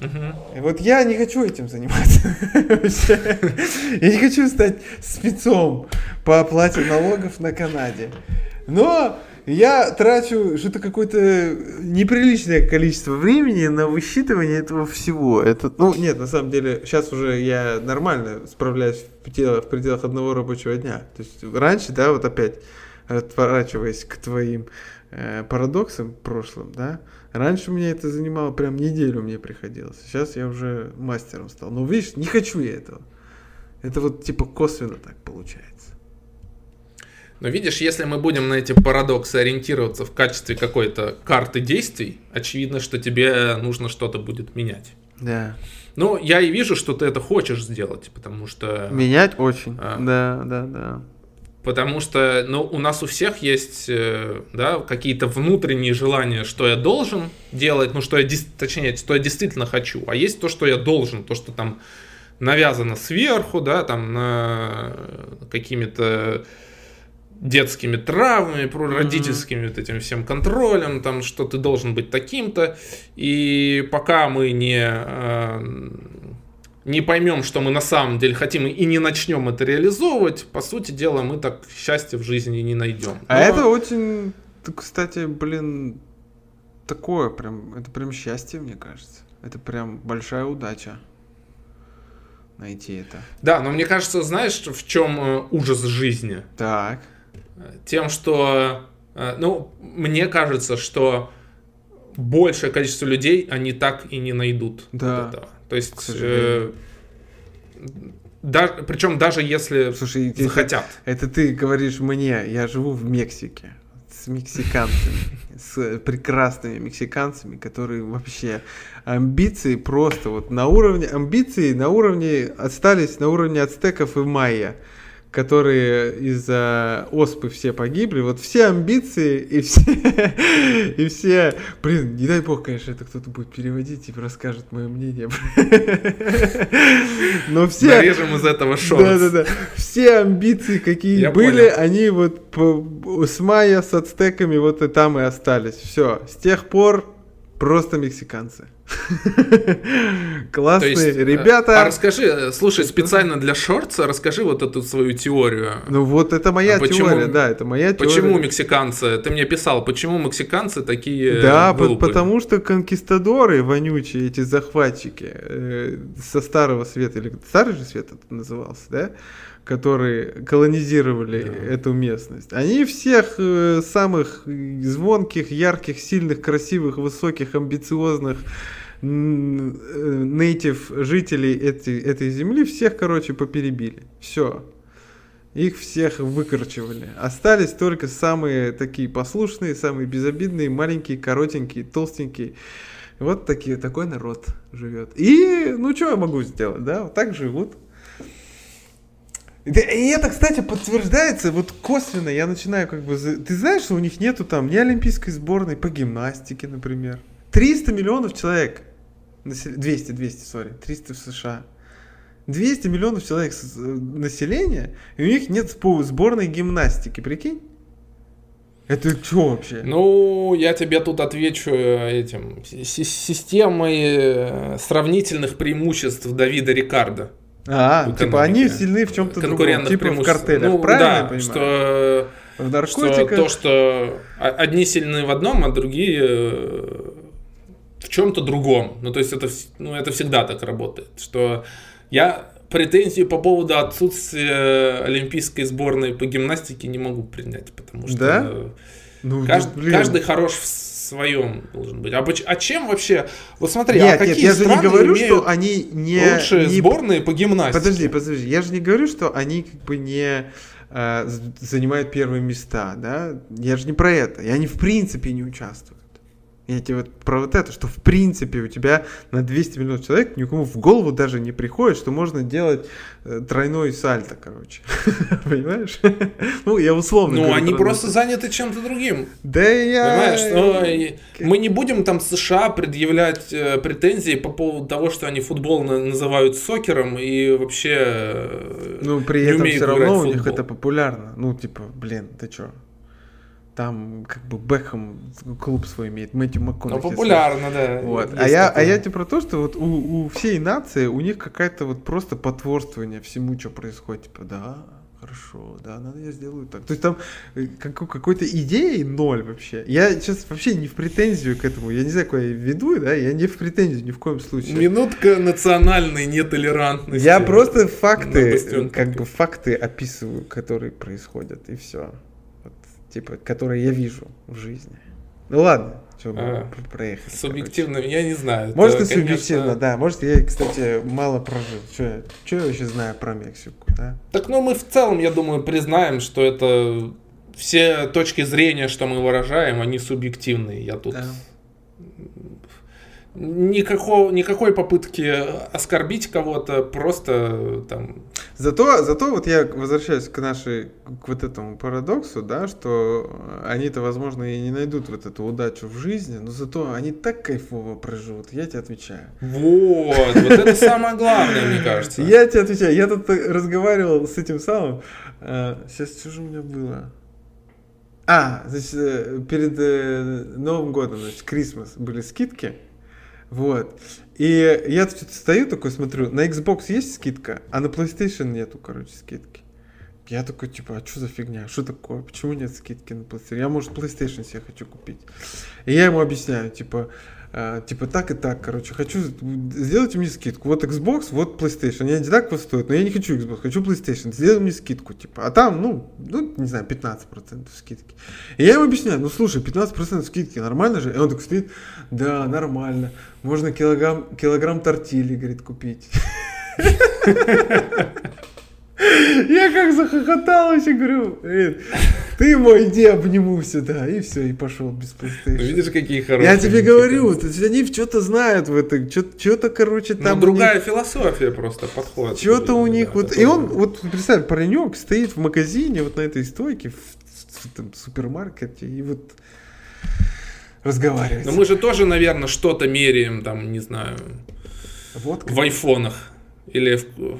Угу. И вот я не хочу этим заниматься. (laughs) Я не хочу стать спецом по оплате налогов на Канаде. Но я трачу что-то какое-то неприличное количество времени на высчитывание этого всего. Это, ну, нет, на самом деле, сейчас уже я нормально справляюсь в пределах, в пределах одного рабочего дня. То есть раньше, да, вот опять отворачиваясь к твоим э, парадоксам прошлым, да, раньше меня это занимало прям неделю мне приходилось. Сейчас я уже мастером стал. Но видишь, не хочу я этого. Это вот типа косвенно так получается. Но видишь, если мы будем на эти парадоксы ориентироваться в качестве какой-то карты действий, очевидно, что тебе нужно что-то будет менять. Да. Ну, я и вижу, что ты это хочешь сделать, потому что... Менять очень, а, да, да, да. Потому что, ну, у нас у всех есть, э, да, какие-то внутренние желания, что я должен делать, ну, что я, точнее, что я действительно хочу, а есть то, что я должен, то, что там навязано сверху, да, там, на какими-то детскими травмами, про родительскими вот этим всем контролем, там, что ты должен быть таким-то. И пока мы не, э, не поймем, что мы на самом деле хотим, и не начнем это реализовывать, по сути дела, мы так счастья в жизни не найдем. А это очень, кстати, блин, такое прям, это прям счастье, мне кажется. Это прям большая удача найти это. Да, но мне кажется, знаешь, в чем э, ужас жизни? Так тем, что, э, ну, мне кажется, что большее количество людей они так и не найдут да. этого. То есть, э, да, причем даже если Слушай, захотят. Это, это ты говоришь мне, я живу в Мексике с мексиканцами, (laughs) с прекрасными мексиканцами, которые вообще амбиции просто вот на уровне амбиции на уровне остались на уровне ацтеков и майя которые из-за оспы все погибли, вот все амбиции и все, (laughs) и все, блин, не дай бог, конечно, это кто-то будет переводить и расскажет мое мнение. (laughs) Но все... Нарежем из этого шоу. Да-да-да. Все амбиции, какие Я были, понял. они вот по, с майя, с ацтеками вот и там и остались. Все. С тех пор просто мексиканцы. (laughs) Классные есть, э, ребята. А расскажи, э, слушай, специально для шорца расскажи вот эту свою теорию. Ну вот это моя а почему, теория, да, это моя теория. Почему мексиканцы, ты мне писал, почему мексиканцы такие Да, глупые? потому что конкистадоры вонючие, эти захватчики э, со Старого Света, или Старый же Свет это назывался, да? Которые колонизировали да. эту местность, они всех э, самых звонких, ярких, сильных, красивых, высоких, амбициозных нейтив жителей этой, этой земли всех, короче, поперебили. Все. Их всех выкорчевали. Остались только самые такие послушные, самые безобидные, маленькие, коротенькие, толстенькие. Вот такие, такой народ живет. И, ну, что я могу сделать, да? Вот так живут. И это, кстати, подтверждается вот косвенно. Я начинаю как бы... Ты знаешь, что у них нету там ни олимпийской сборной по гимнастике, например. 300 миллионов человек. 200, 200, сори. 300 в США. 200 миллионов человек э, населения, и у них нет сборной гимнастики, прикинь? Это что вообще? Ну, я тебе тут отвечу э, этим системой э, сравнительных преимуществ Давида Рикардо. А, типа они сильны в чем-то другом, типа в картелях, ну, правильно да, я понимаю? Что, в наркотиках. Что, то, что одни сильны в одном, а другие в чем-то другом. Ну, то есть это, ну, это всегда так работает, что я претензии по поводу отсутствия олимпийской сборной по гимнастике не могу принять, потому что да? ну, каждый, блин. каждый хорош в своем должен быть. А, а чем вообще? Вот смотри, нет, а какие нет, я же не говорю, что они не лучшие не... сборные по гимнастике. Подожди, подожди, я же не говорю, что они как бы не э, занимают первые места, да? Я же не про это. И они в принципе не участвуют. Я тебе вот про вот это, что в принципе у тебя на 200 миллионов человек никому в голову даже не приходит, что можно делать э, тройной сальто, короче. (laughs) Понимаешь? ну, я условно Ну, они просто заняты чем-то другим. Да я... Понимаешь? Но мы не будем там США предъявлять э, претензии по поводу того, что они футбол называют сокером и вообще э, Ну, при этом все равно у них это популярно. Ну, типа, блин, ты чё? Там как бы Бэхэм клуб свой имеет, Мэтью МакКонахи. Ну, популярно, да. Вот. А я, а я тебе про то, что вот у, у всей нации, у них какая-то вот просто потворствование всему, что происходит. Типа, да, хорошо, да, надо я сделаю так. То есть там э, как, какой-то идеи ноль вообще. Я сейчас вообще не в претензию к этому, я не знаю, куда я веду, да, я не в претензию ни в коем случае. Минутка национальной нетолерантности. Я просто факты, как бы факты описываю, которые происходят, и все типа, которые я вижу в жизни. Ну ладно, что а, проехать. Субъективно, короче. я не знаю. Может и субъективно, да. Может я, кстати, мало прожил. Что, что я вообще знаю про Мексику, да? Так, ну мы в целом, я думаю, признаем, что это все точки зрения, что мы выражаем, они субъективные. Я тут да никакого, никакой попытки оскорбить кого-то, просто там... Зато, зато вот я возвращаюсь к нашей, к вот этому парадоксу, да, что они-то, возможно, и не найдут вот эту удачу в жизни, но зато они так кайфово проживут, я тебе отвечаю. Вот, вот это самое главное, мне кажется. Я тебе отвечаю, я тут разговаривал с этим самым, сейчас э, что же у меня было? А, значит, э, перед э, Новым годом, значит, Крисмас были скидки, вот. И я тут стою такой, смотрю, на Xbox есть скидка, а на PlayStation нету, короче, скидки. Я такой, типа, а что за фигня? Что такое? Почему нет скидки на PlayStation? Я, может, PlayStation себе хочу купить. И я ему объясняю, типа, типа так и так, короче, хочу, сделайте мне скидку. Вот Xbox, вот PlayStation. Они одинаково стоят, но я не хочу Xbox, хочу PlayStation. Сделай мне скидку, типа. А там, ну, ну, не знаю, 15% скидки. И я ему объясняю, ну, слушай, 15% скидки, нормально же? И он такой стоит, да, нормально. Можно килограмм, килограмм тортили, говорит, купить. (laughs) Я как захохотал вообще, говорю, ты мой, иди обниму сюда. И все, и пошел без PlayStation. Ну, видишь, какие хорошие. Я тебе говорю, они что-то знают в этом, что-то, короче, там... Ну, другая философия просто подходит. Что-то у них, вот, и он, вот, представь, паренек стоит в магазине, вот на этой стойке, в, супермаркете, и вот разговаривать. Но мы же тоже, наверное, что-то меряем, там, не знаю, вот в айфонах или в,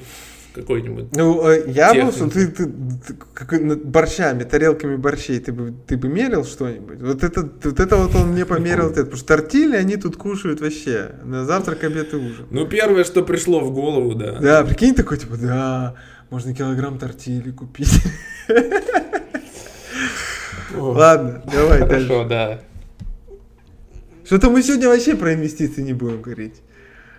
какой-нибудь. Ну, э, я техники. был, ты, ты, ты какой, борщами, тарелками борщей, ты бы, ты бы мерил что-нибудь? Вот это, вот это вот он мне померил, это, потому что тортили они тут кушают вообще на завтрак, обед и ужин. Ну, первое, что пришло в голову, да. Да, прикинь, такой, типа, да, можно килограмм тортили купить. (laughs) Ладно, давай дальше. Хорошо, да. Что-то мы сегодня вообще про инвестиции не будем говорить.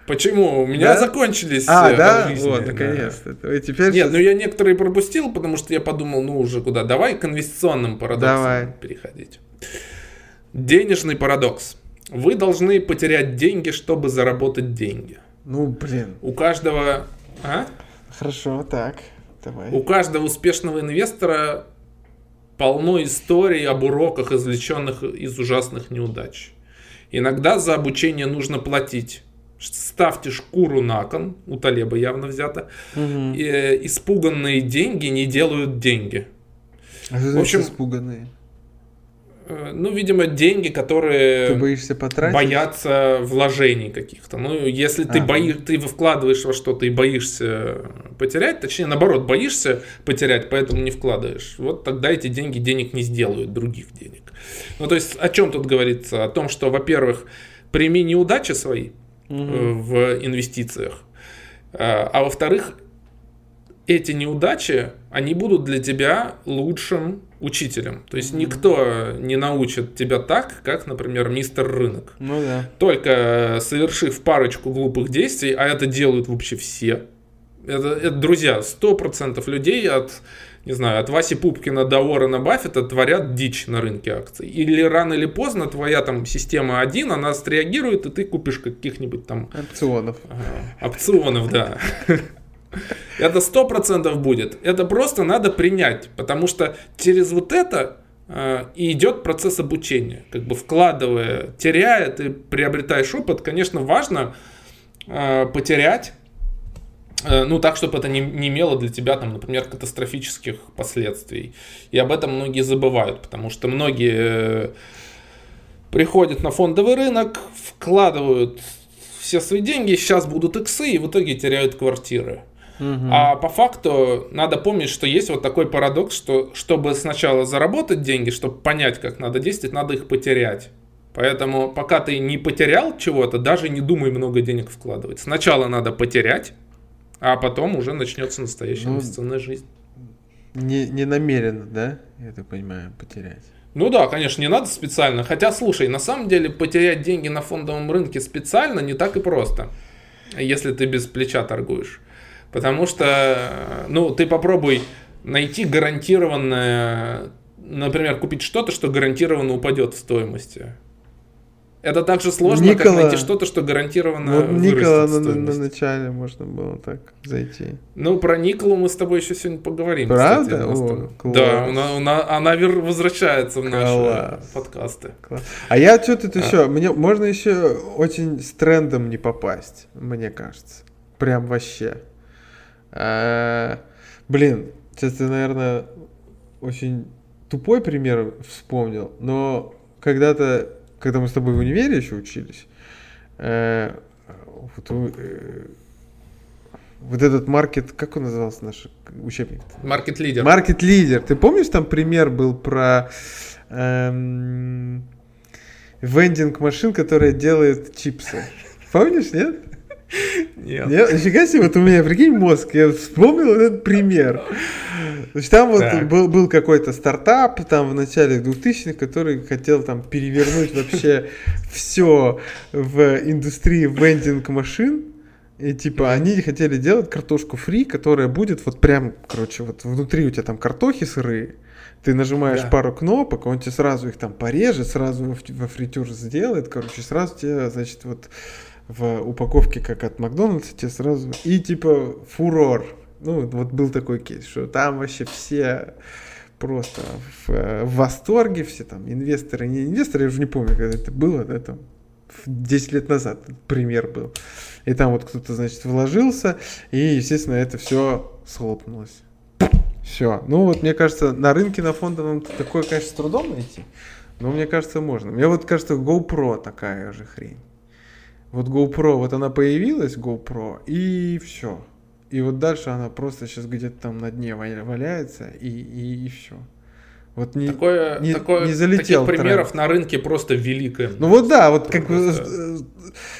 Почему? У меня да? закончились а, э, да? жизни. Вот, наконец-то. Да. Теперь Нет, сейчас... ну я некоторые пропустил, потому что я подумал, ну уже куда. Давай к инвестиционным парадоксам Давай. переходить. Денежный парадокс. Вы должны потерять деньги, чтобы заработать деньги. Ну, блин. У каждого... А? Хорошо, так. Давай. У каждого успешного инвестора полно историй об уроках, извлеченных из ужасных неудач. Иногда за обучение нужно платить. Ставьте шкуру на кон, у Талеба явно взято. Угу. И, испуганные деньги не делают деньги. А что В общем, испуганные? Э, ну, видимо, деньги, которые ты боишься потратить? боятся вложений каких-то. Ну, если ты, а, бои... ты вкладываешь во что-то и боишься потерять, точнее, наоборот, боишься потерять, поэтому не вкладываешь, вот тогда эти деньги денег не сделают, других денег. Ну, то есть, о чем тут говорится? О том, что, во-первых, прими неудачи свои угу. в инвестициях, а, а во-вторых, эти неудачи, они будут для тебя лучшим учителем. То есть никто не научит тебя так, как, например, мистер рынок. Ну да. Только совершив парочку глупых действий, а это делают вообще все. Это, это друзья, 100% людей от, не знаю, от Васи Пупкина до Уоррена Баффета творят дичь на рынке акций. Или рано или поздно твоя там система 1, она среагирует, и ты купишь каких-нибудь там... Опционов. Ага, опционов, да. Это сто процентов будет. Это просто надо принять, потому что через вот это э, и идет процесс обучения. Как бы вкладывая, теряя, ты приобретаешь опыт. Конечно, важно э, потерять, ну так, чтобы это не, не имело для тебя, там, например, катастрофических последствий. И об этом многие забывают, потому что многие приходят на фондовый рынок, вкладывают все свои деньги, сейчас будут иксы, и в итоге теряют квартиры. Угу. А по факту надо помнить, что есть вот такой парадокс, что чтобы сначала заработать деньги, чтобы понять, как надо действовать, надо их потерять. Поэтому пока ты не потерял чего-то, даже не думай много денег вкладывать. Сначала надо потерять, а потом уже начнется настоящая ну, инвестиционная жизнь. Не, не намеренно, да, я так понимаю, потерять. Ну да, конечно, не надо специально. Хотя, слушай, на самом деле потерять деньги на фондовом рынке специально не так и просто, если ты без плеча торгуешь. Потому что, ну, ты попробуй найти гарантированное, например, купить что-то, что гарантированно упадет в стоимости. Это так же сложно, Никола, как найти что-то, что гарантированно вот Никола на, на, на начале можно было так зайти. Ну, про Николу мы с тобой еще сегодня поговорим. Правда? Кстати, О, класс. Да, она, она, она возвращается в наши класс. подкасты. Класс. А я что-то а. еще, мне можно еще очень с трендом не попасть, мне кажется. Прям вообще. А, блин, сейчас ты, наверное, очень тупой пример вспомнил, но когда-то, когда мы с тобой в универе еще учились, э, вот, э, вот этот маркет, как он назывался наш учебник? Маркет лидер. Маркет лидер. Ты помнишь, там пример был про эм, вендинг машин, которая делает чипсы? Помнишь, нет? Нет. Нет, нифига себе, вот у меня, прикинь, мозг, я вспомнил этот пример. Значит, там вот так. был, был какой-то стартап там в начале 2000-х, который хотел там перевернуть вообще все в индустрии вендинг машин. И типа они хотели делать картошку фри, которая будет вот прям, короче, вот внутри у тебя там картохи сырые. Ты нажимаешь да. пару кнопок, он тебе сразу их там порежет, сразу во фритюр сделает, короче, сразу тебе, значит, вот в упаковке, как от Макдональдса, тебе сразу... И типа фурор. Ну, вот был такой кейс, что там вообще все просто в, в восторге, все там инвесторы, не инвесторы, я уже не помню, когда это было, да, там 10 лет назад пример был. И там вот кто-то, значит, вложился, и, естественно, это все схлопнулось. Все. Ну вот, мне кажется, на рынке на фондовом такое, конечно, с трудом найти, но мне кажется, можно. Мне вот кажется, GoPro такая же хрень. Вот GoPro, вот она появилась, GoPro, и все. И вот дальше она просто сейчас где-то там на дне валяется, и, и, и все. Вот не, такое, не, такое, не залетел. Таких примеров тренд. на рынке просто великое. Ну вот да, вот как бы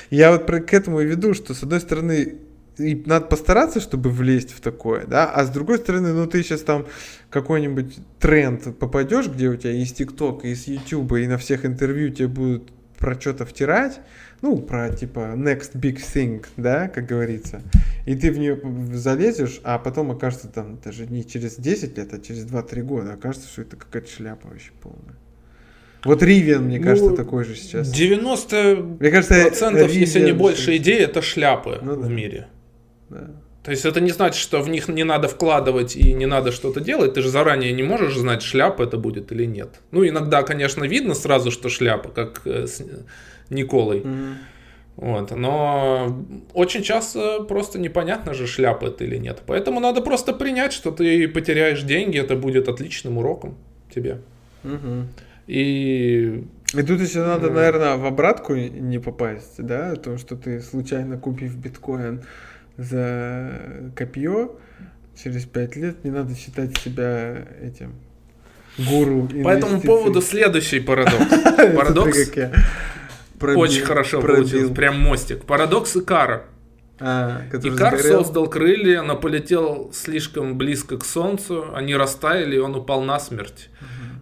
я вот к этому и веду, что с одной стороны и надо постараться, чтобы влезть в такое, да, а с другой стороны, ну ты сейчас там какой-нибудь тренд попадешь, где у тебя есть ТикТок, есть YouTube, и на всех интервью тебе будут про что-то втирать, ну, про типа next big thing, да, как говорится, и ты в нее залезешь, а потом окажется там даже не через 10 лет, а через 2-3 года окажется, что это какая-то шляпа вообще полная. Вот Ривен, мне кажется, ну, такой же сейчас. 90% мне кажется, процентов, Rivian, если не больше идей, это шляпы ну, да. в мире. Да. То есть это не значит, что в них не надо вкладывать и не надо что-то делать. Ты же заранее не можешь знать, шляпа это будет или нет. Ну, иногда, конечно, видно сразу, что шляпа, как э, Николой. Mm-hmm. Вот, но очень часто просто непонятно же, шляпа это или нет. Поэтому надо просто принять, что ты потеряешь деньги, это будет отличным уроком тебе. Угу. И... И тут еще надо, наверное, в обратку не попасть, да, о том, что ты случайно купив биткоин за копье, через пять лет не надо считать себя этим гуру. По этому поводу следующий парадокс. (laughs) Парадокс. Очень хорошо получилось, прям мостик. Парадокс Икара. А, Икар сгорел. создал крылья, но полетел слишком близко к Солнцу, они растаяли, и он упал насмерть.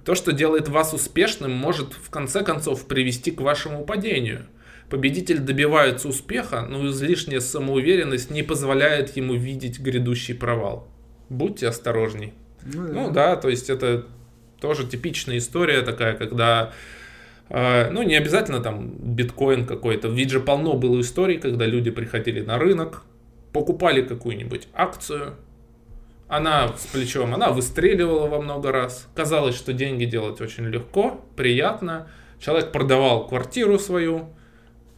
То, что делает вас успешным, может в конце концов привести к вашему падению. Победитель добивается успеха, но излишняя самоуверенность не позволяет ему видеть грядущий провал. Будьте осторожней. Ну да, то есть это тоже типичная история такая, когда ну, не обязательно там биткоин какой-то. Ведь же полно было историй, когда люди приходили на рынок, покупали какую-нибудь акцию, она с плечом, она выстреливала во много раз. Казалось, что деньги делать очень легко, приятно. Человек продавал квартиру свою.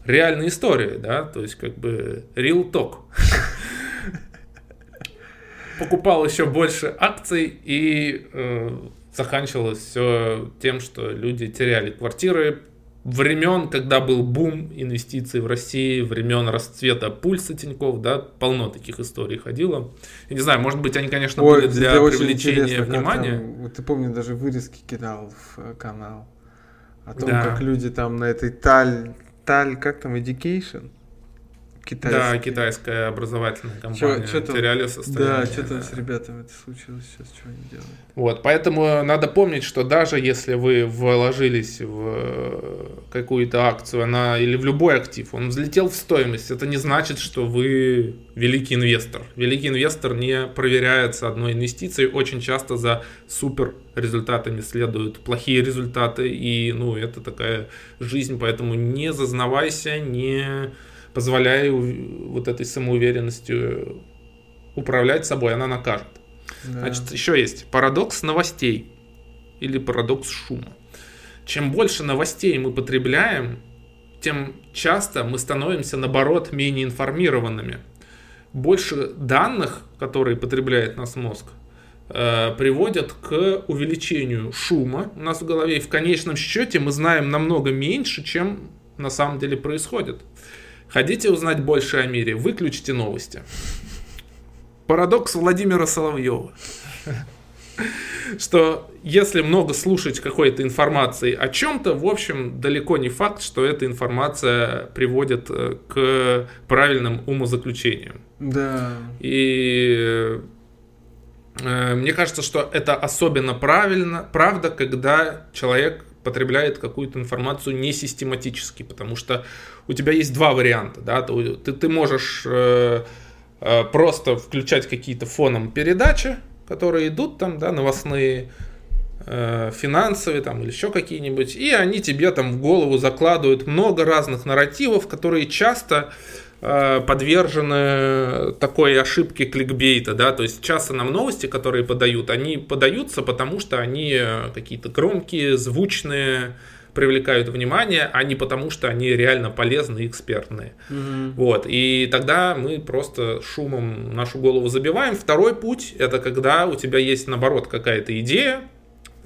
Реальные истории, да, то есть как бы real talk. (laughs) Покупал еще больше акций и э, заканчивалось все тем, что люди теряли квартиры. Времен, когда был бум инвестиций в России, времен расцвета пульса Тиньков, да, полно таких историй ходило. Я не знаю, может быть, они, конечно, Ой, были для привлечения внимания. там, ты помню, даже вырезки кидал в э, канал. О том, Да. как люди там на этой таль, таль, как там, education? Да, Китайский. китайская образовательная компания Чё- чё теряли Да, состояние. да. с ребятами это случилось сейчас, что они делают? Вот, поэтому надо помнить, что даже если вы вложились в э, какую-то акцию, она или в любой актив, он взлетел в стоимость, это не значит, что вы великий инвестор. Великий инвестор не проверяется одной инвестицией, очень часто за супер результатами следуют плохие результаты, и ну это такая жизнь, поэтому не зазнавайся, не позволяй у- вот этой самоуверенностью управлять собой, она накажет. Да. Значит, еще есть парадокс новостей или парадокс шума. Чем больше новостей мы потребляем, тем часто мы становимся, наоборот, менее информированными. Больше данных, которые потребляет наш мозг, э, приводят к увеличению шума у нас в голове. И в конечном счете мы знаем намного меньше, чем на самом деле происходит. Хотите узнать больше о мире? Выключите новости. Парадокс Владимира Соловьева. Что если много слушать какой-то информации о чем-то, в общем, далеко не факт, что эта информация приводит э, к правильным умозаключениям. Да. И э, мне кажется, что это особенно правильно, правда, когда человек потребляет какую-то информацию не систематически, потому что у тебя есть два варианта, да, ты, ты, можешь э, э, просто включать какие-то фоном передачи, которые идут там, да, новостные, э, финансовые там или еще какие-нибудь, и они тебе там в голову закладывают много разных нарративов, которые часто э, подвержены такой ошибке кликбейта, да, то есть часто нам новости, которые подают, они подаются, потому что они э, какие-то громкие, звучные, привлекают внимание, а не потому, что они реально полезны и экспертные. Вот, и тогда мы просто шумом нашу голову забиваем. Второй путь – это когда у тебя есть, наоборот, какая-то идея, э,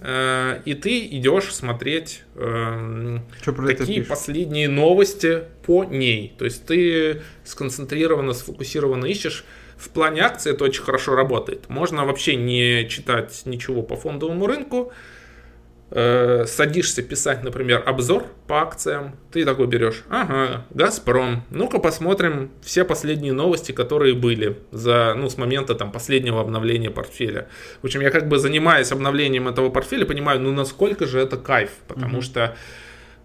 и ты идешь смотреть какие пишут? последние новости по ней. То есть ты сконцентрированно, сфокусированно ищешь. В плане акций это очень хорошо работает. Можно вообще не читать ничего по фондовому рынку. Э, садишься писать, например, обзор по акциям. Ты такой берешь, ага, Газпром. Ну-ка посмотрим все последние новости, которые были за, ну, с момента там последнего обновления портфеля. В общем, я как бы занимаясь обновлением этого портфеля, понимаю, ну насколько же это кайф, потому что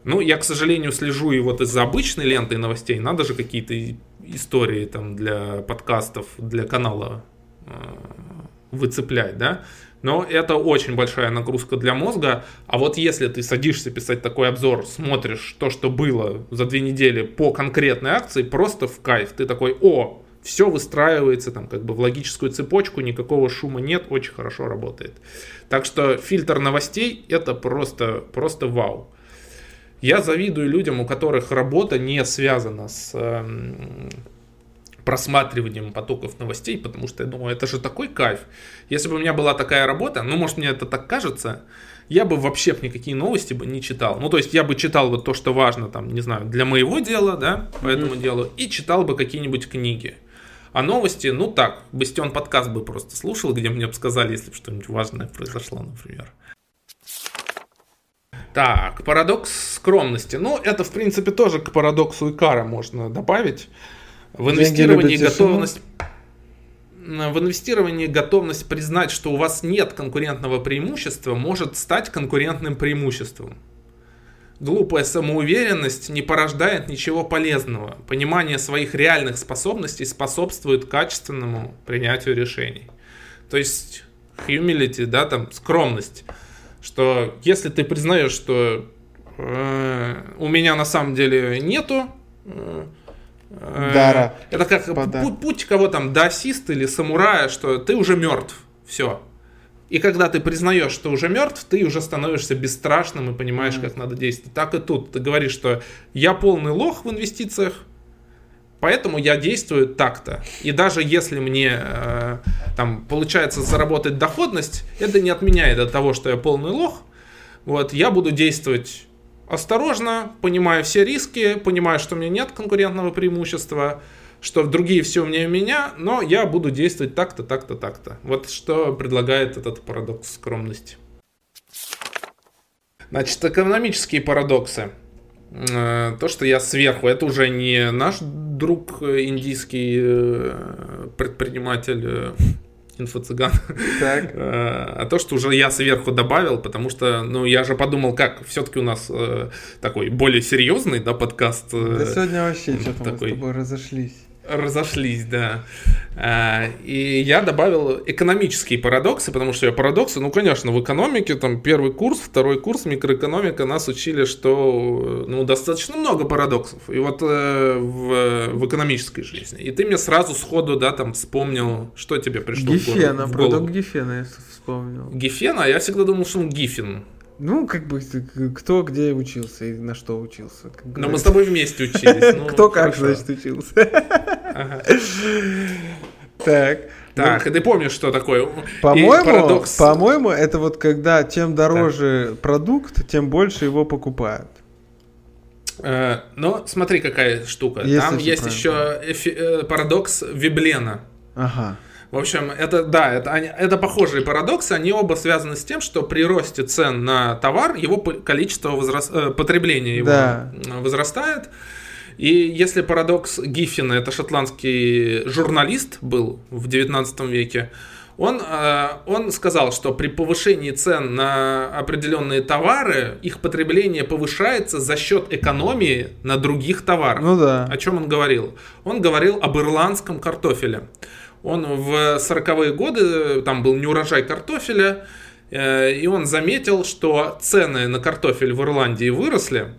ну, я, к сожалению, слежу и вот из обычной ленты новостей. Надо же какие-то истории там для подкастов, для канала э, выцеплять, да. Но это очень большая нагрузка для мозга. А вот если ты садишься писать такой обзор, смотришь то, что было за две недели по конкретной акции, просто в кайф. Ты такой, о, все выстраивается там как бы в логическую цепочку, никакого шума нет, очень хорошо работает. Так что фильтр новостей это просто, просто вау. Я завидую людям, у которых работа не связана с эм, просматриванием потоков новостей, потому что я думаю, это же такой кайф. Если бы у меня была такая работа, ну, может, мне это так кажется, я бы вообще никакие новости бы не читал. Ну, то есть я бы читал вот то, что важно, там, не знаю, для моего дела, да, по этому делу, и читал бы какие-нибудь книги. А новости, ну так, Бастион подкаст бы просто слушал, где мне бы сказали, если бы что-нибудь важное произошло, например. Так, парадокс скромности. Ну, это, в принципе, тоже к парадоксу Икара можно добавить. В инвестировании готовность в инвестировании готовность признать, что у вас нет конкурентного преимущества, может стать конкурентным преимуществом. Глупая самоуверенность не порождает ничего полезного. Понимание своих реальных способностей способствует качественному принятию решений. То есть humility, да, там скромность, что если ты признаешь, что э, у меня на самом деле нету э, Дара. Это как путь, путь кого там, даосиста или самурая, что ты уже мертв. Все. И когда ты признаешь, что уже мертв, ты уже становишься бесстрашным и понимаешь, mm-hmm. как надо действовать. Так и тут. Ты говоришь, что я полный лох в инвестициях, поэтому я действую так-то. И даже если мне э, там получается заработать доходность, это не отменяет от того, что я полный лох. Вот, я буду действовать осторожно, понимая все риски, понимая, что у меня нет конкурентного преимущества, что другие все у меня у меня, но я буду действовать так-то, так-то, так-то. Вот что предлагает этот парадокс скромности. Значит, экономические парадоксы. Э, то, что я сверху, это уже не наш друг индийский э, предприниматель э, инфо-цыган. Э, (laughs) а то, что уже я сверху добавил, потому что, ну, я же подумал, как, все-таки у нас э, такой более серьезный, да, подкаст. Э, да сегодня вообще что-то мы с тобой разошлись разошлись, да. А, и я добавил экономические парадоксы, потому что я парадоксы, ну, конечно, в экономике, там, первый курс, второй курс, микроэкономика, нас учили, что, ну, достаточно много парадоксов. И вот э, в, в экономической жизни. И ты мне сразу сходу, да, там, вспомнил, что тебе пришло Гефена, в голову. парадокс Гефена я вспомнил. Гефена? Я всегда думал, что он Гифин. Ну, как бы, кто где учился и на что учился. Но мы с тобой вместе (laughs) учились. Ну, кто как, значит, учился. (laughs) Так. Так, и ты помнишь, что такое? По-моему, парадокс... по-моему, это вот когда чем дороже так. продукт, тем больше его покупают. Э, но смотри, какая штука. Там есть еще эфи- э, парадокс Виблена. Ага. В общем, это да, это, они, это похожие парадоксы, они оба связаны с тем, что при росте цен на товар его количество возраст, э, потребления его да. возрастает. И если парадокс Гиффина, это шотландский журналист был в 19 веке, он, э, он сказал, что при повышении цен на определенные товары их потребление повышается за счет экономии на других товарах. Ну да. О чем он говорил? Он говорил об ирландском картофеле. Он в 40-е годы, там был неурожай картофеля, э, и он заметил, что цены на картофель в Ирландии выросли,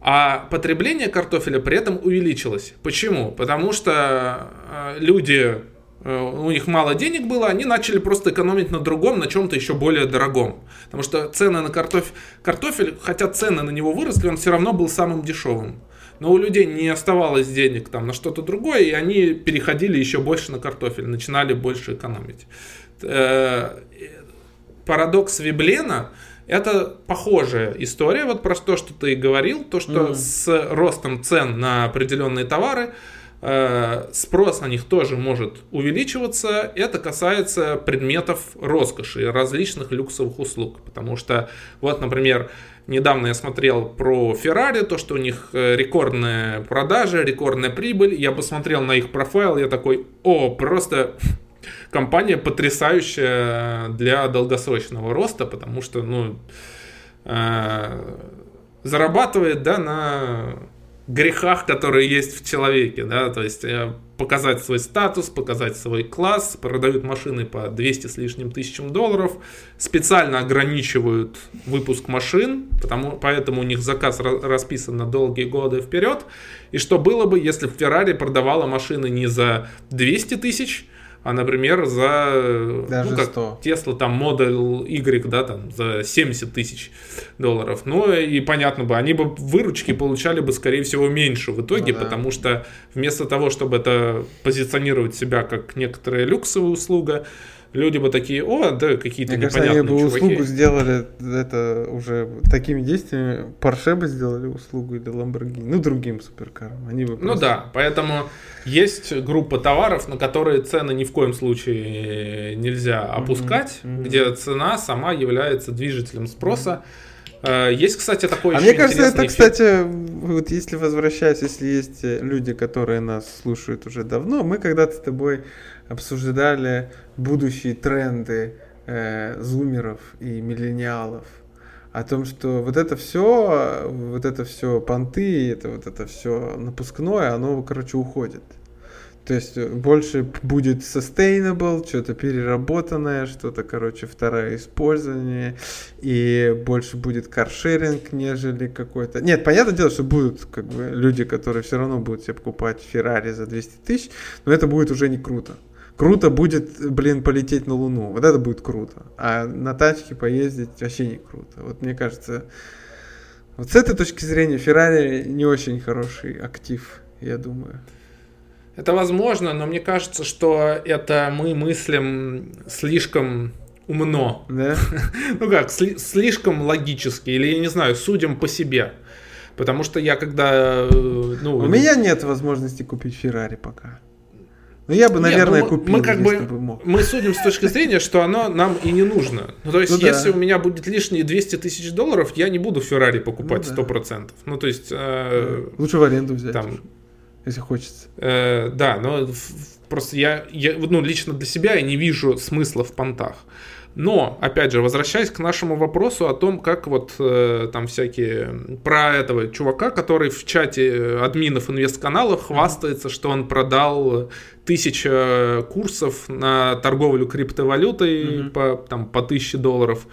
а потребление картофеля при этом увеличилось. Почему? Потому что э, люди, э, у них мало денег было, они начали просто экономить на другом, на чем-то еще более дорогом. Потому что цены на картофель, картофель, хотя цены на него выросли, он все равно был самым дешевым но у людей не оставалось денег там на что-то другое, и они переходили еще больше на картофель, начинали больше экономить. Э, парадокс Виблена это похожая история, вот про то, что ты говорил, то, что mm с ростом цен на определенные товары э, спрос на них тоже может увеличиваться. Это касается предметов роскоши, различных люксовых услуг. Потому что, вот, например, Недавно я смотрел про Ferrari, то, что у них э, рекордная продажа, рекордная прибыль. Я посмотрел на их профайл, я такой, о, просто компания потрясающая для долгосрочного роста, потому что, ну, э, зарабатывает, да, на грехах, которые есть в человеке, да, то есть э, показать свой статус, показать свой класс, продают машины по 200 с лишним тысячам долларов, специально ограничивают выпуск машин, потому, поэтому у них заказ расписан на долгие годы вперед, и что было бы, если Ferrari продавала машины не за 200 тысяч, а, например, за Даже ну, как 100. Tesla там Model Y, да, там за 70 тысяч долларов. Ну и понятно бы, они бы выручки получали бы, скорее всего, меньше в итоге, ну, да. потому что вместо того, чтобы это позиционировать себя как некоторая люксовая услуга, люди бы такие, о, да, какие-то Мне непонятные кажется, они бы чуваки. услугу сделали это уже такими действиями. Porsche бы сделали услугу или Lamborghini, ну, другим суперкарам. Они бы ну просто... Ну да, поэтому есть группа товаров, на которые цены ни в коем случае нельзя опускать, mm-hmm. Mm-hmm. где цена сама является движителем спроса. Э, есть, кстати, такой А мне кажется, это, интересный кстати, вот если возвращаясь, если есть э, люди, которые нас слушают уже давно, мы когда-то с тобой обсуждали будущие тренды э, зумеров и миллениалов. О том, что вот это все, вот это все понты, это вот это все напускное, оно, короче, уходит. То есть э, больше будет sustainable, что-то переработанное, что-то, короче, второе использование, и больше будет каршеринг, нежели какой-то... Нет, понятное дело, что будут как бы люди, которые все равно будут себе покупать Феррари за 200 тысяч, но это будет уже не круто. Круто будет, блин, полететь на Луну. Вот это будет круто. А на тачке поездить вообще не круто. Вот мне кажется, вот с этой точки зрения Феррари не очень хороший актив, я думаю. Это возможно, но мне кажется, что это мы мыслим слишком умно. Да? (laughs) Ну как, сли- слишком логически, или я не знаю, судим по себе. Потому что я когда... э, Ну, У меня нет возможности купить Феррари пока. Ну, я бы, Нет, наверное, ну, мы- купил, мы как бы- бы мог. Мы судим с точки зрения, что оно нам и не нужно. Ну, то есть, Ну да. если у меня будет лишние 200 тысяч долларов, я не буду Феррари покупать Ну да. 100%. Ну, то есть, э, Лучше в аренду взять, там, уж, если хочется. Э, да, но просто я, я, ну, лично для себя я не вижу смысла в понтах. Но, опять же, возвращаясь к нашему вопросу о том, как вот э, там всякие про этого чувака, который в чате э, админов инвест-каналов хвастается, что он продал тысяча курсов на торговлю криптовалютой Мгм. по, там, по тысяче долларов.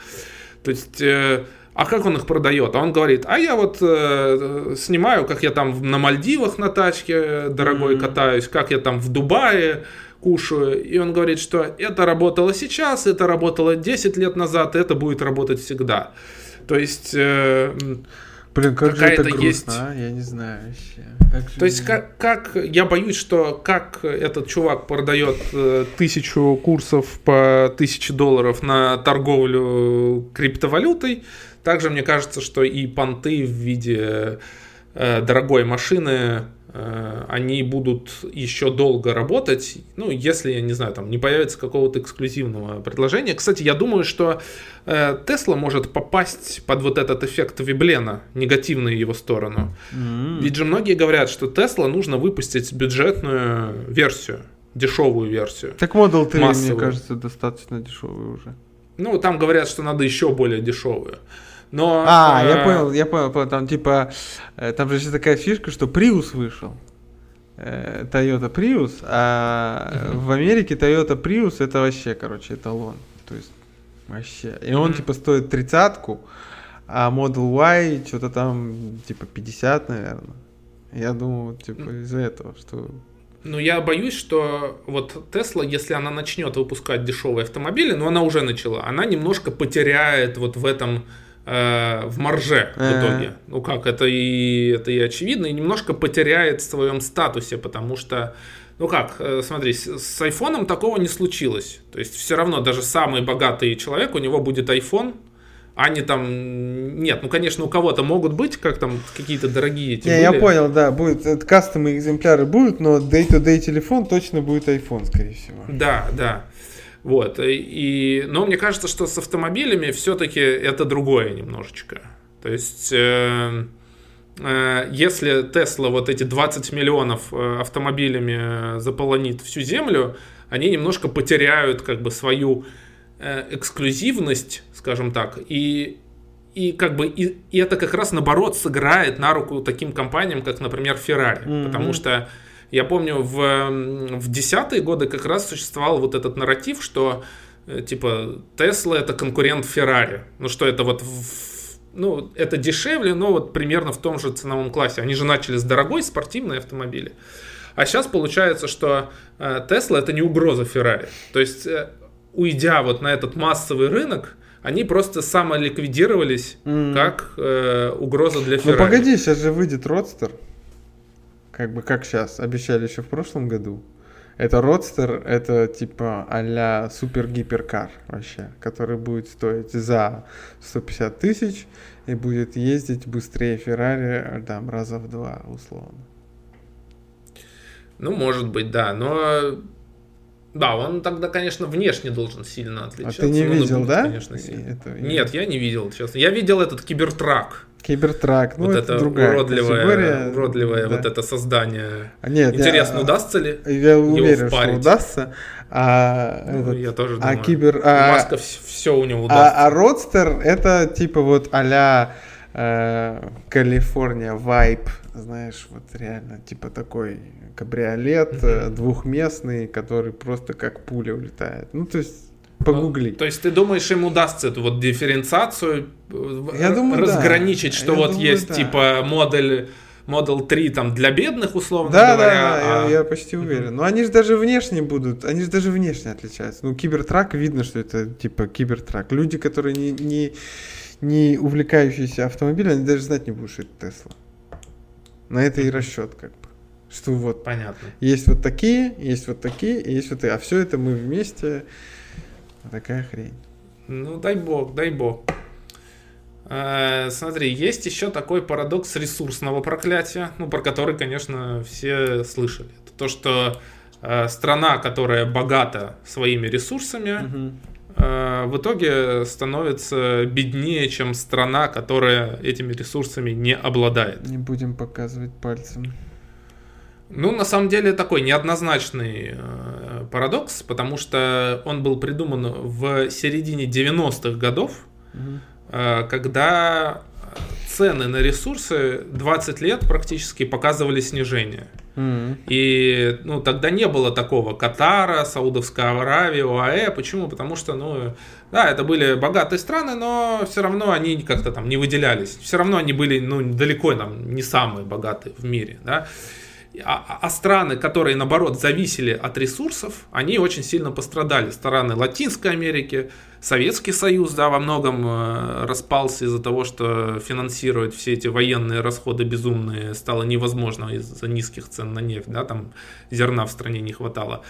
То есть... э, а как он их продает? А он говорит, а я вот э, снимаю, как я там на Мальдивах на тачке дорогой Мгм. катаюсь, как я там в Дубае кушаю. И он говорит, что это работало сейчас, это работало 10 лет назад, это будет работать всегда. То есть, э, Блин, как же это грустно, есть- а? Я не знаю вообще. Как же то есть как, как я боюсь, что как этот чувак продает э, тысячу курсов по тысяче долларов на торговлю криптовалютой, также мне кажется, что и понты в виде э, дорогой машины э, они будут еще долго работать, ну, если, я не знаю, там не появится какого-то эксклюзивного предложения. Кстати, я думаю, что э, Тесла может попасть под вот этот эффект Виблена, негативную его сторону. М. Ведь же многие говорят, что Тесла нужно выпустить бюджетную версию, дешевую версию. Так Model 3, мне массовую. кажется, достаточно дешевый уже. Ну, там говорят, что надо еще более дешевую. Но, А, э, я понял, я понял. Там типа, э, там же еще такая фишка, что Prius вышел. Э, Toyota Prius, а в Америке Toyota Prius это вообще, короче, эталон. То есть вообще. И он типа стоит тридцатку, а Model Y что-то там типа 50, наверное. Я думаю, типа из-за этого, что... Ну, я боюсь, что вот Тесла, если она начнет выпускать дешевые автомобили, но она уже начала, она немножко потеряет вот в этом в марже в итоге. Ну как, это и, это и очевидно, и немножко потеряет в своем статусе, потому что, ну как, э, смотри, с, с айфоном такого не случилось. То есть все равно даже самый богатый человек, у него будет iPhone, а не там, нет, ну конечно у кого-то могут быть, как там какие-то дорогие эти Не, я были. понял, да, будет, это кастомные экземпляры будут, но day-to-day телефон точно будет iPhone, скорее всего. Да, да. Вот. И, но мне кажется, что с автомобилями все-таки это другое немножечко. То есть, э, э, если Тесла вот эти 20 миллионов э, автомобилями заполонит всю землю, они немножко потеряют как бы свою э, эксклюзивность, скажем так, и и как бы и, и это как раз наоборот сыграет на руку таким компаниям, как, например, Ferrari, Мгм. потому что я помню, в, в десятые годы как раз существовал вот этот нарратив, что э, типа Тесла это конкурент Феррари. Ну что это вот ну, это дешевле, но вот примерно в том же ценовом классе. Они же начали с дорогой спортивной автомобили. А сейчас получается, что э, Тесла это не угроза Феррари. То есть, э, уйдя вот на этот массовый рынок, они просто самоликвидировались М. как э, угроза для Ну Феррари. погоди, сейчас же выйдет Родстер. Как бы как сейчас, обещали еще в прошлом году. Это Родстер, это типа а-ля супер гиперкар вообще, который будет стоить за 150 тысяч и будет ездить быстрее Феррари там раза в два условно. Ну, может быть, да, но... Да, он тогда, конечно, внешне должен сильно отличаться. А ты не видел, будет, да? Конечно, сильно. Это- Нет, я не видел, честно. Я видел этот кибертрак. Кибертрак, ну вот это, это другая уродливое, категория. уродливое Да. вот это создание. А, Нет, я- Интересно, удастся ли? Я уверен, что удастся. А, Ну, этот- я тоже а думаю. кибер... У а- Маска все у него удастся. А, а Родстер это типа вот а-ля э, Калифорния вайп, знаешь, вот реально типа такой кабриолет Мгм. двухместный, который просто как пуля улетает. Ну то есть погугли. То есть ты думаешь, им удастся эту вот дифференциацию э, Я думаю, да. разграничить, что Я вот думаю, есть да. типа модель Model 3 там для бедных, условно Да, да, говоря. да, а- я, я почти уверен. Но они же даже внешне будут, они же даже внешне отличаются. Ну, кибертрак видно, что это типа кибертрак. Люди, которые не, не, не увлекающиеся автомобилем, они даже знать не будут, что это Тесла. На это и расчет, как бы. Что вот Понятно. есть вот такие, есть вот такие, есть вот такие. А все это мы вместе. Такая хрень. Ну, дай бог, дай бог. Э, Смотри, есть еще такой парадокс ресурсного проклятия, ну, про который, конечно, все слышали. Это то, что э, страна, которая богата своими ресурсами, э, в итоге становится беднее, чем страна, которая этими ресурсами не обладает. Не будем показывать пальцем. Ну, на самом деле, такой неоднозначный э, парадокс, потому что он был придуман в середине 90-х годов, э, когда цены на ресурсы 20 лет практически показывали снижение. И ну, тогда не было такого Катара, Саудовская Аравия, ОАЭ. Почему? Потому что, ну, да, это были богатые страны, но все равно они как-то там не выделялись. Все равно они были, ну, далеко там не самые богатые в мире, да. А, а страны, которые, наоборот, зависели от ресурсов, они очень сильно пострадали. Страны Латинской Америки, Советский Союз, да, во многом э, распался из-за того, что финансировать все эти военные расходы безумные стало невозможно из-за низких цен на нефть, да, там зерна в стране не хватало.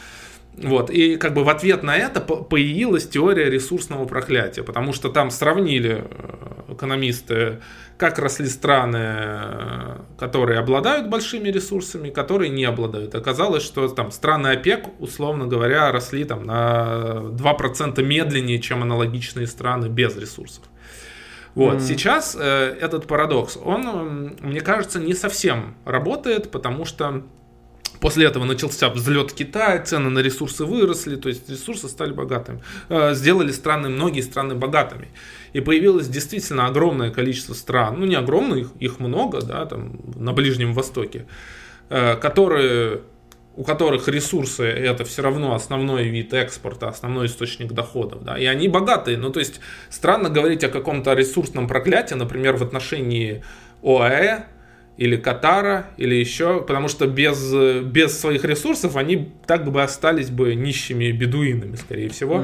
Вот, и как бы в ответ на это по- появилась теория ресурсного проклятия, потому что там сравнили э, экономисты, как росли страны, э, которые обладают большими ресурсами, которые не обладают. Оказалось, что там страны ОПЕК, условно говоря, росли там на 2% медленнее, чем аналогичные страны без ресурсов. Вот, Мгм. сейчас э, этот парадокс, он, мне кажется, не совсем работает, потому что После этого начался взлет Китая, цены на ресурсы выросли, то есть ресурсы стали богатыми. Э, Сделали страны, многие страны богатыми. И появилось действительно огромное количество стран, ну не огромное, их, их много, да, там на Ближнем Востоке, э, которые, у которых ресурсы это все равно основной вид экспорта, основной источник доходов, да, и они богатые. Ну то есть странно говорить о каком-то ресурсном проклятии, например, в отношении ОАЭ, или Катара, или еще, потому что без, э, без своих ресурсов они так бы остались бы нищими бедуинами, скорее всего.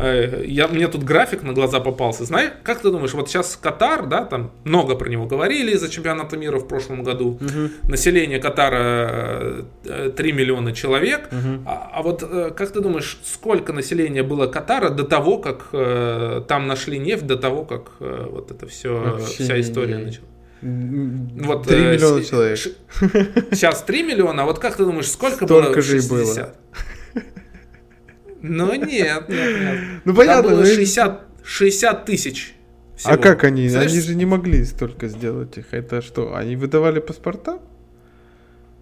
Э, Я, мне тут график на глаза попался. Знаешь, как ты думаешь, вот сейчас Катар, да, там много про него говорили из-за чемпионата мира в прошлом году. Мгм. Население Катара э, 3 миллиона человек. Мгм. А, а вот э, как ты думаешь, сколько населения было Катара до того, как э, там нашли нефть, до того, как э, вот это все, Вообще вся история? М, Вот, Три э, миллиона с- человек. ш- Сейчас 3 миллиона, а вот как ты думаешь, сколько Столько было же и было. 60? Ну нет, нет, нет. Ну Там понятно, было ну, 60, 60 тысяч. А всего. как они? Знаешь, Они же не могли столько сделать их. Это что? Они выдавали паспорта?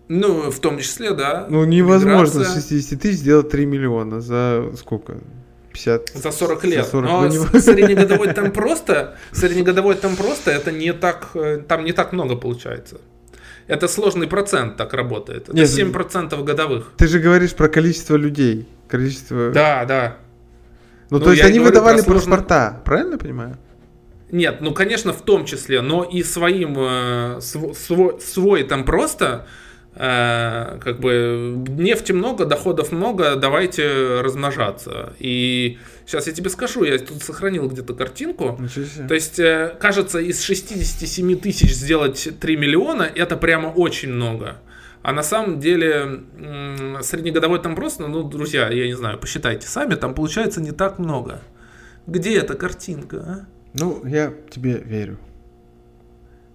Ну, в том числе, да. Ну невозможно Миграция. с 60 тысяч сделать 3 миллиона за сколько? 50? За 40 лет. За 40, Но среднегодовой там просто, среднегодовой там просто, это не так, э, там не так много получается. Это сложный процент так работает. Это Нет, 7% годовых. Ты же говоришь про количество людей. Количество... Да, да. Ну, Ну, то есть они выдавали про сложно- паспорта, правильно я понимаю? Нет, ну, конечно, в том числе, но и своим, э, св- свой, свой там просто, как бы, нефти много, доходов много, давайте размножаться. И сейчас я тебе скажу, я тут сохранил где-то картинку. То есть, э, кажется, из 67 тысяч сделать 3 миллиона, это прямо очень много. А на самом деле среднегодовой там просто, ну, друзья, я не знаю, посчитайте сами, там получается не так много. Где эта картинка, а? Ну, я тебе верю.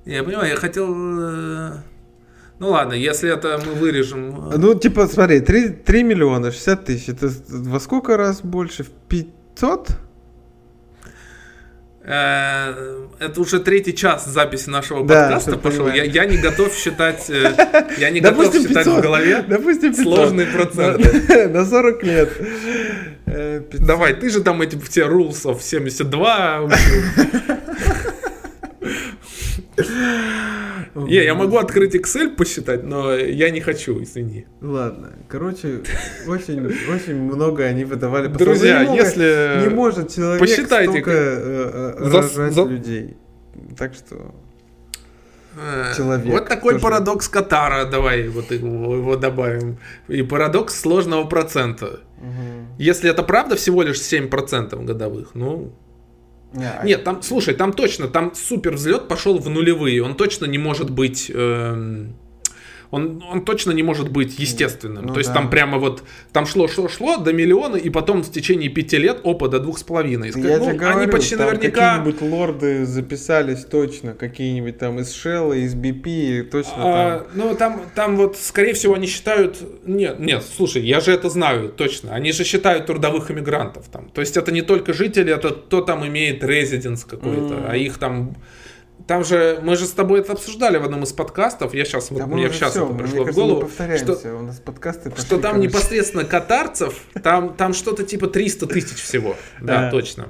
Я понимаю, я хотел... э, Ну ладно, если это мы вырежем... Ну, типа, смотри, 3, 3 миллиона 60 тысяч, это во сколько раз больше? В 500? Э, это уже третий час записи нашего подкаста да, пошел. Я, я не готов считать, э, я не готов считать 500, в голове допустим, 500. сложные проценты. (laughs) На 40 лет. 500. Э, Давай, ты же там эти все rules of 72 (laughs) Не, я могу открыть Excel посчитать, но я не хочу, извини. Ладно. Короче, очень, очень много они выдавали. Друзья, не если... Не может человек посчитайте, столько э, э, рожать за... людей. Так что... Э, человек. Вот такой тоже... парадокс Катара, давай вот его, его добавим. И парадокс сложного процента. Угу. Если это правда всего лишь 7% годовых, ну, Yeah. Нет, там, слушай, там точно, там супер взлет пошел в нулевые. Он точно не может быть эм, он, он точно не может быть естественным. Ну, То есть да. там прямо вот, там шло, шло, шло до миллиона, и потом в течение пяти лет опа до двух с половиной. Я ну, говорю, они почти там наверняка... какие-нибудь лорды записались точно, какие-нибудь там из Shell, из BP, точно а, там. Ну там, там вот, скорее всего, они считают... Нет, нет, слушай, я же это знаю точно. Они же считают трудовых иммигрантов там. То есть это не только жители, это кто там имеет резиденс какой-то, mm. а их там там же, мы же с тобой это обсуждали в одном из подкастов, я сейчас, да вот, мне сейчас все, это пришло в голову, что, у нас подкасты что там непосредственно катарцев, там, там что-то типа 300 тысяч всего, да, да. точно.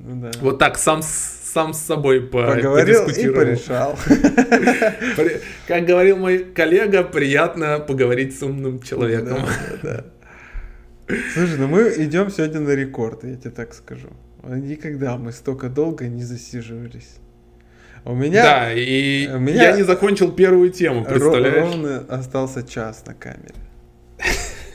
Ну, да. Вот так, сам, сам с собой по, Поговорил и порешал. (laughs) Как говорил мой коллега, приятно поговорить с умным человеком. Да, да. Слушай, ну мы идем сегодня на рекорд, я тебе так скажу. Никогда мы столько долго не засиживались. У меня... Да, и у меня я не закончил первую тему, представляешь? Ровно остался час на камере.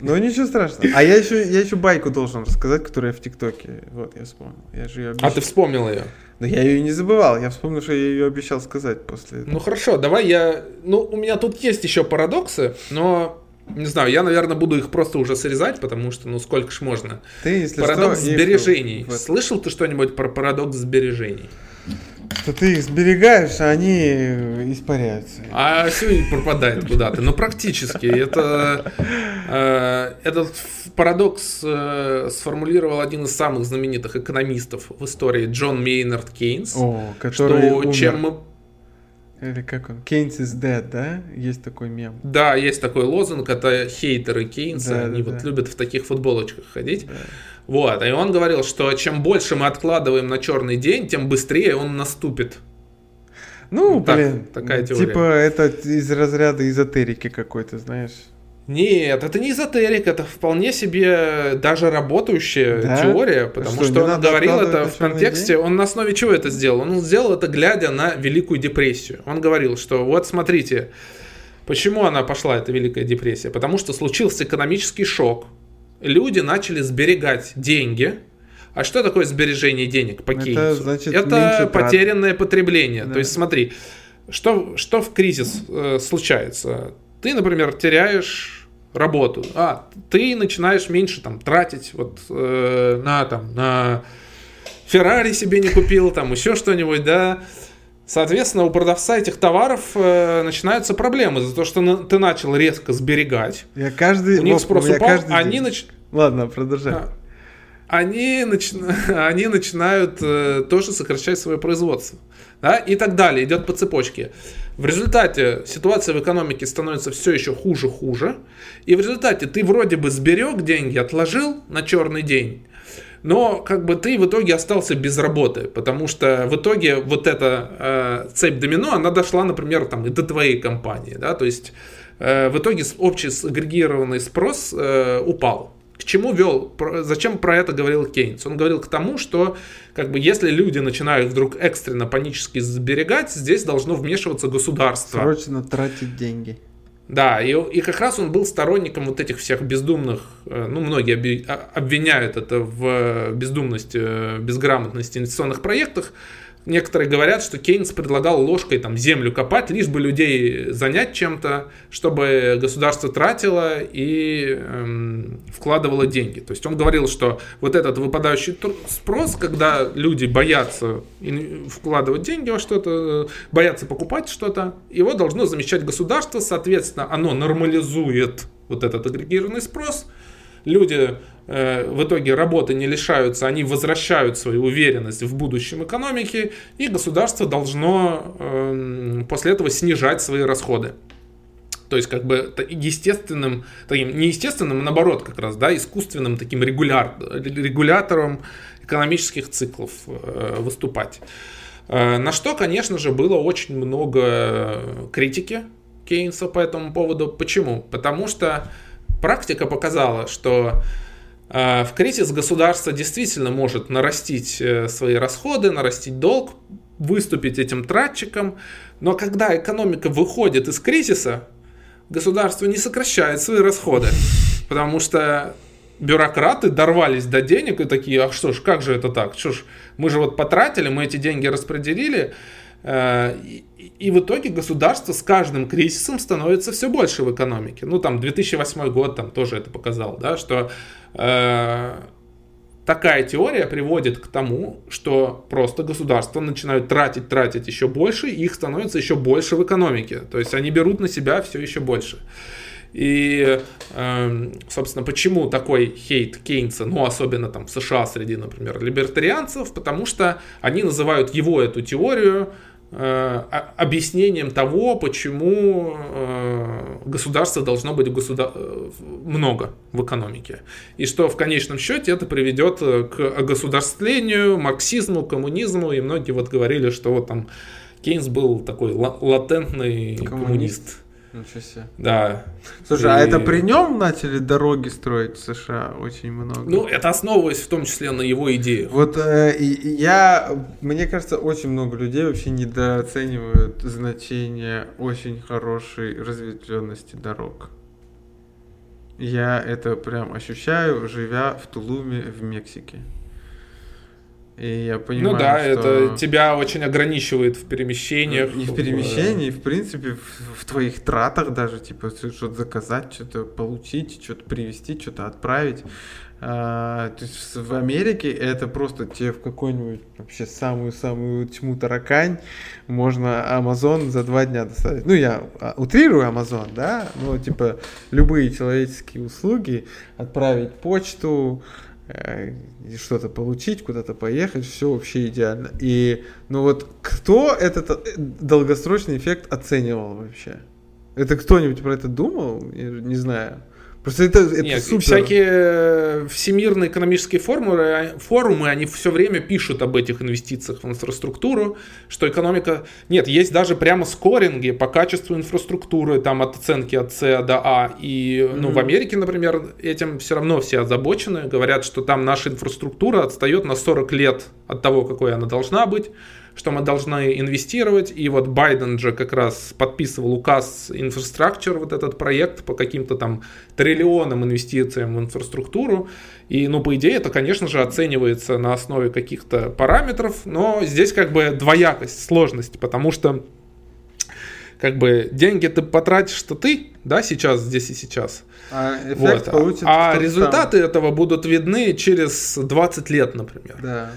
Ну ничего страшного. А я еще, я еще байку должен рассказать, которую я в ТикТоке. Вот, я вспомнил. Я же ее обещал. А ты вспомнил ее? Но я ее не забывал. Я вспомнил, что я ее обещал сказать после Ну хорошо, давай я. Ну, у меня тут есть еще парадоксы, но не знаю, я, наверное, буду их просто уже срезать, потому что, ну, сколько ж можно. Ты, если Парадокс что, сбережений. Слышал ты что-нибудь про парадокс сбережений? Что ты их сберегаешь, а они испаряются. А все пропадает куда-то. Но практически. Это, э, этот парадокс э, сформулировал один из самых знаменитых экономистов в истории Джон Мейнард Кейнс. О, который что умер. чем мы или как он? Кейнс is dead, да? Есть такой мем. Да, есть такой лозунг, это хейтеры Кейнса, да, они да, вот да. любят в таких футболочках ходить. Да. Вот, и он говорил, что чем больше мы откладываем на черный день, тем быстрее он наступит. Ну, так, блин, такая теория. Типа это из разряда эзотерики какой-то, знаешь. Нет, это не эзотерик, это вполне себе даже работающая да? теория, потому что, что он говорил это в контексте, день? он на основе чего это сделал? Он сделал это глядя на Великую депрессию. Он говорил, что вот смотрите, почему она пошла, эта Великая депрессия? Потому что случился экономический шок, люди начали сберегать деньги, а что такое сбережение денег по Кейнсу? Это, значит, это потерянное трат. потребление. Да. То есть смотри, что, что в кризис э, случается? Ты, например, теряешь работу, а ты начинаешь меньше там тратить вот э, на там на Феррари себе не купил, там еще что-нибудь, да. Соответственно, у продавца этих товаров э, начинаются проблемы за то, что на, ты начал резко сберегать. Я каждый, у них спрос упал, они нач... Ладно, продолжай. А, они, нач... (laughs) они начинают э, тоже сокращать свое производство. Да? И так далее, идет по цепочке. В результате ситуация в экономике становится все еще хуже-хуже. И в результате ты вроде бы сберег деньги, отложил на черный день, но как бы ты в итоге остался без работы, потому что в итоге вот эта э, цепь домино, она дошла, например, там и до твоей компании, да, то есть э, в итоге общий агрегированный спрос э, упал. К чему вел, зачем про это говорил Кейнс? Он говорил к тому, что как бы если люди начинают вдруг экстренно панически сберегать, здесь должно вмешиваться государство. Срочно тратить деньги. Да, и, и как раз он был сторонником вот этих всех бездумных, э, ну, многие а, обвиняют это в бездумности, э, безграмотности инвестиционных проектах, Некоторые говорят, что Кейнс предлагал ложкой там землю копать, лишь бы людей занять чем-то, чтобы государство тратило и эм, вкладывало деньги. То есть он говорил, что вот этот выпадающий спрос, когда люди боятся вкладывать деньги во что-то, боятся покупать что-то, его должно замещать государство, соответственно, оно нормализует вот этот агрегированный спрос, люди Э, в итоге работы не лишаются, они возвращают свою уверенность в будущем экономики, и государство должно эм, после этого снижать свои расходы. То есть, как бы естественным, таким, не естественным, а наоборот, как раз, да, искусственным таким регуляр, регулятором экономических циклов э, выступать. Э, на что, конечно же, было очень много критики Кейнса по этому поводу. Почему? Потому что практика показала, что а, в кризис государство действительно может нарастить э, свои расходы, нарастить долг, выступить этим тратчиком, но когда экономика выходит из кризиса, государство не сокращает свои расходы, потому что бюрократы дорвались до денег и такие, а что ж, как же это так? Что ж, мы же вот потратили, мы эти деньги распределили, э, и в итоге государство с каждым кризисом становится все больше в экономике. Ну, там, 2008 год там тоже это показал, да, что э, такая теория приводит к тому, что просто государства начинают тратить, тратить еще больше, и их становится еще больше в экономике. То есть они берут на себя все еще больше. И, э, собственно, почему такой хейт Кейнса, ну, особенно там в США среди, например, либертарианцев, потому что они называют его эту теорию Э, объяснением того, почему э, государства должно быть государ... Э, много в экономике. И что в конечном счете это приведет к огосударствлению, марксизму, коммунизму. И многие вот говорили, что вот там Кейнс был такой латентный коммунист. коммунист Ничего себе. Да. Слушай, а и... а это при нем начали дороги строить в США очень много? Ну, это основываясь в том числе на его идеях. Вот э, я, мне кажется, очень много людей вообще недооценивают значение очень хорошей разветвленности дорог. Я это прям ощущаю, живя в Тулуме в Мексике. И я понимаю, ну да, что... это тебя очень ограничивает в перемещениях. И в перемещении, и в принципе, в, в твоих тратах даже, типа, что-то заказать, что-то получить, что-то привезти, что-то отправить. А, то есть в Америке это просто тебе в какую-нибудь вообще самую-самую тьму таракань можно Amazon за два дня доставить. Ну, я а, утрирую Amazon, да, но типа любые человеческие услуги, отправить почту, Э, что-то получить, куда-то поехать, все вообще идеально. И, ну вот, кто этот э, долгосрочный эффект оценивал вообще? Это кто-нибудь про это думал? Я не знаю. Просто это, это Нет, супер. Всякие э, всемирные экономические форумы, форумы, они все время пишут об этих инвестициях в инфраструктуру, что экономика... Нет, есть даже прямо скоринги по качеству инфраструктуры, там от оценки от С до А. И mm-hmm. ну, в Америке, например, этим все равно все озабочены. Говорят, что там наша инфраструктура отстает на 40 лет от того, какой она должна быть что мы должны инвестировать. И вот Байден же как раз подписывал указ Infrastructure, вот этот проект по каким-то там триллионам инвестициям в инфраструктуру. И, ну, по идее, это, конечно же, оценивается на основе каких-то параметров, но здесь как бы двоякость, сложность, потому что как бы деньги ты потратишь, что ты, да, сейчас, здесь и сейчас. А, вот. а результаты там. этого будут видны через 20 лет, например. Да,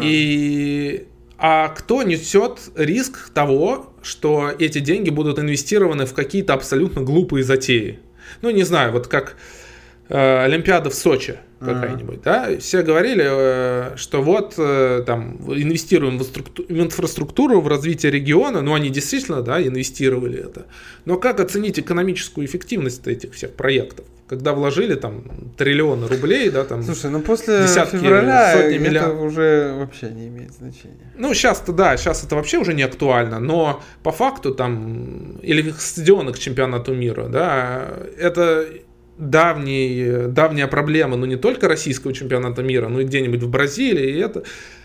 и а кто несет риск того, что эти деньги будут инвестированы в какие-то абсолютно глупые затеи? Ну, не знаю, вот как э, Олимпиада в Сочи какая-нибудь, да? Все говорили, э, что вот э, там инвестируем в, в инфраструктуру, в развитие региона, ну, они действительно, да, инвестировали это. Но как оценить экономическую эффективность этих всех проектов? когда вложили там триллионы рублей, да, там. Слушай, ну после десятки, февраля сотни это миллиард... уже вообще не имеет значения. Ну сейчас-то да, сейчас это вообще уже не актуально, но по факту там или в стадионах чемпионату мира, да, это давний, давняя проблема, ну не только российского чемпионата мира, но и где-нибудь в Бразилии, и это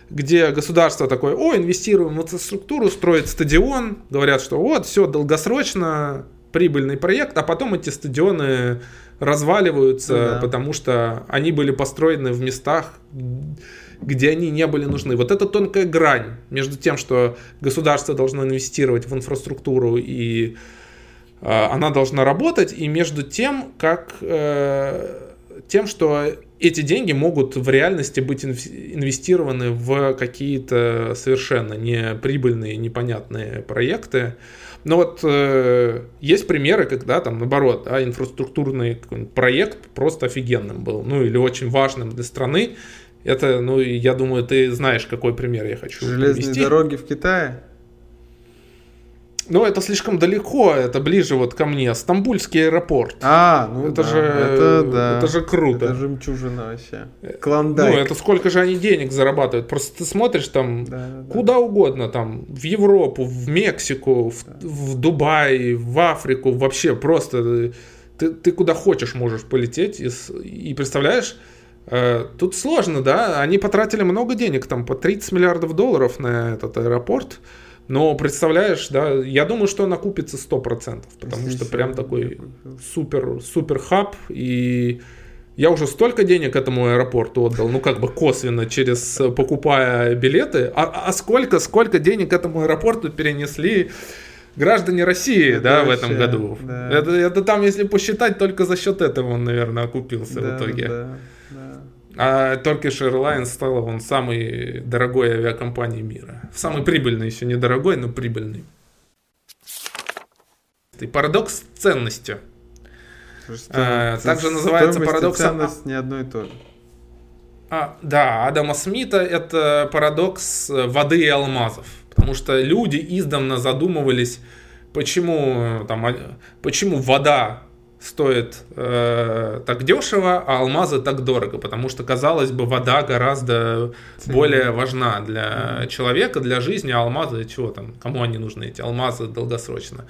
где государство такое, о, инвестируем в инфраструктуру, строит стадион, говорят, что вот, все, долгосрочно, прибыльный проект, а потом эти стадионы разваливаются, ну, да. потому что они были построены в местах, где они не были нужны. Вот это тонкая грань между тем, что государство должно инвестировать в инфраструктуру и она должна работать, и между тем, как э, тем, что эти деньги могут в реальности быть инвестированы в какие-то совершенно неприбыльные, непонятные проекты. Но вот э, есть примеры, когда там наоборот, да, инфраструктурный проект просто офигенным был, ну или очень важным для страны. Это, ну, я думаю, ты знаешь, какой пример я хочу Железные привести. дороги в Китае? Ну, это слишком далеко, это ближе вот ко мне. Стамбульский аэропорт. А, ну это да, же, это, да. это же круто. Это жемчужина вообще. Клондайк. Ну, это сколько же они денег зарабатывают. Просто ты смотришь там да, да, куда да. угодно, там, в Европу, в Мексику, в, да. в Дубай, в Африку, вообще просто ты, ты куда хочешь можешь полететь. И, и представляешь, э, Тут сложно, да? Они потратили много денег, там по 30 миллиардов долларов на этот аэропорт. Но представляешь, да, я думаю, что она купится 100%, потому что прям такой супер, супер хаб, и я уже столько денег этому аэропорту отдал, ну как бы косвенно, через покупая билеты, а, а сколько, сколько денег этому аэропорту перенесли граждане России, это да, вообще, в этом году. Да. Это, это там, если посчитать, только за счет этого он, наверное, окупился да, в итоге. Да. А Turkish Airlines стала он самой дорогой авиакомпанией мира. Самый прибыльный, еще не дорогой, но прибыльный. И парадокс ценности. а, также называется парадокс... ценность не одно и то же. А, да, Адама Смита это парадокс воды и алмазов. Потому что люди издавна задумывались, почему, там, а, почему вода стоит э, так дешево, а алмазы так дорого, потому что, казалось бы, вода гораздо Ценнее. более важна для человека, для жизни, а алмазы, чего там, кому они нужны, эти алмазы долгосрочно.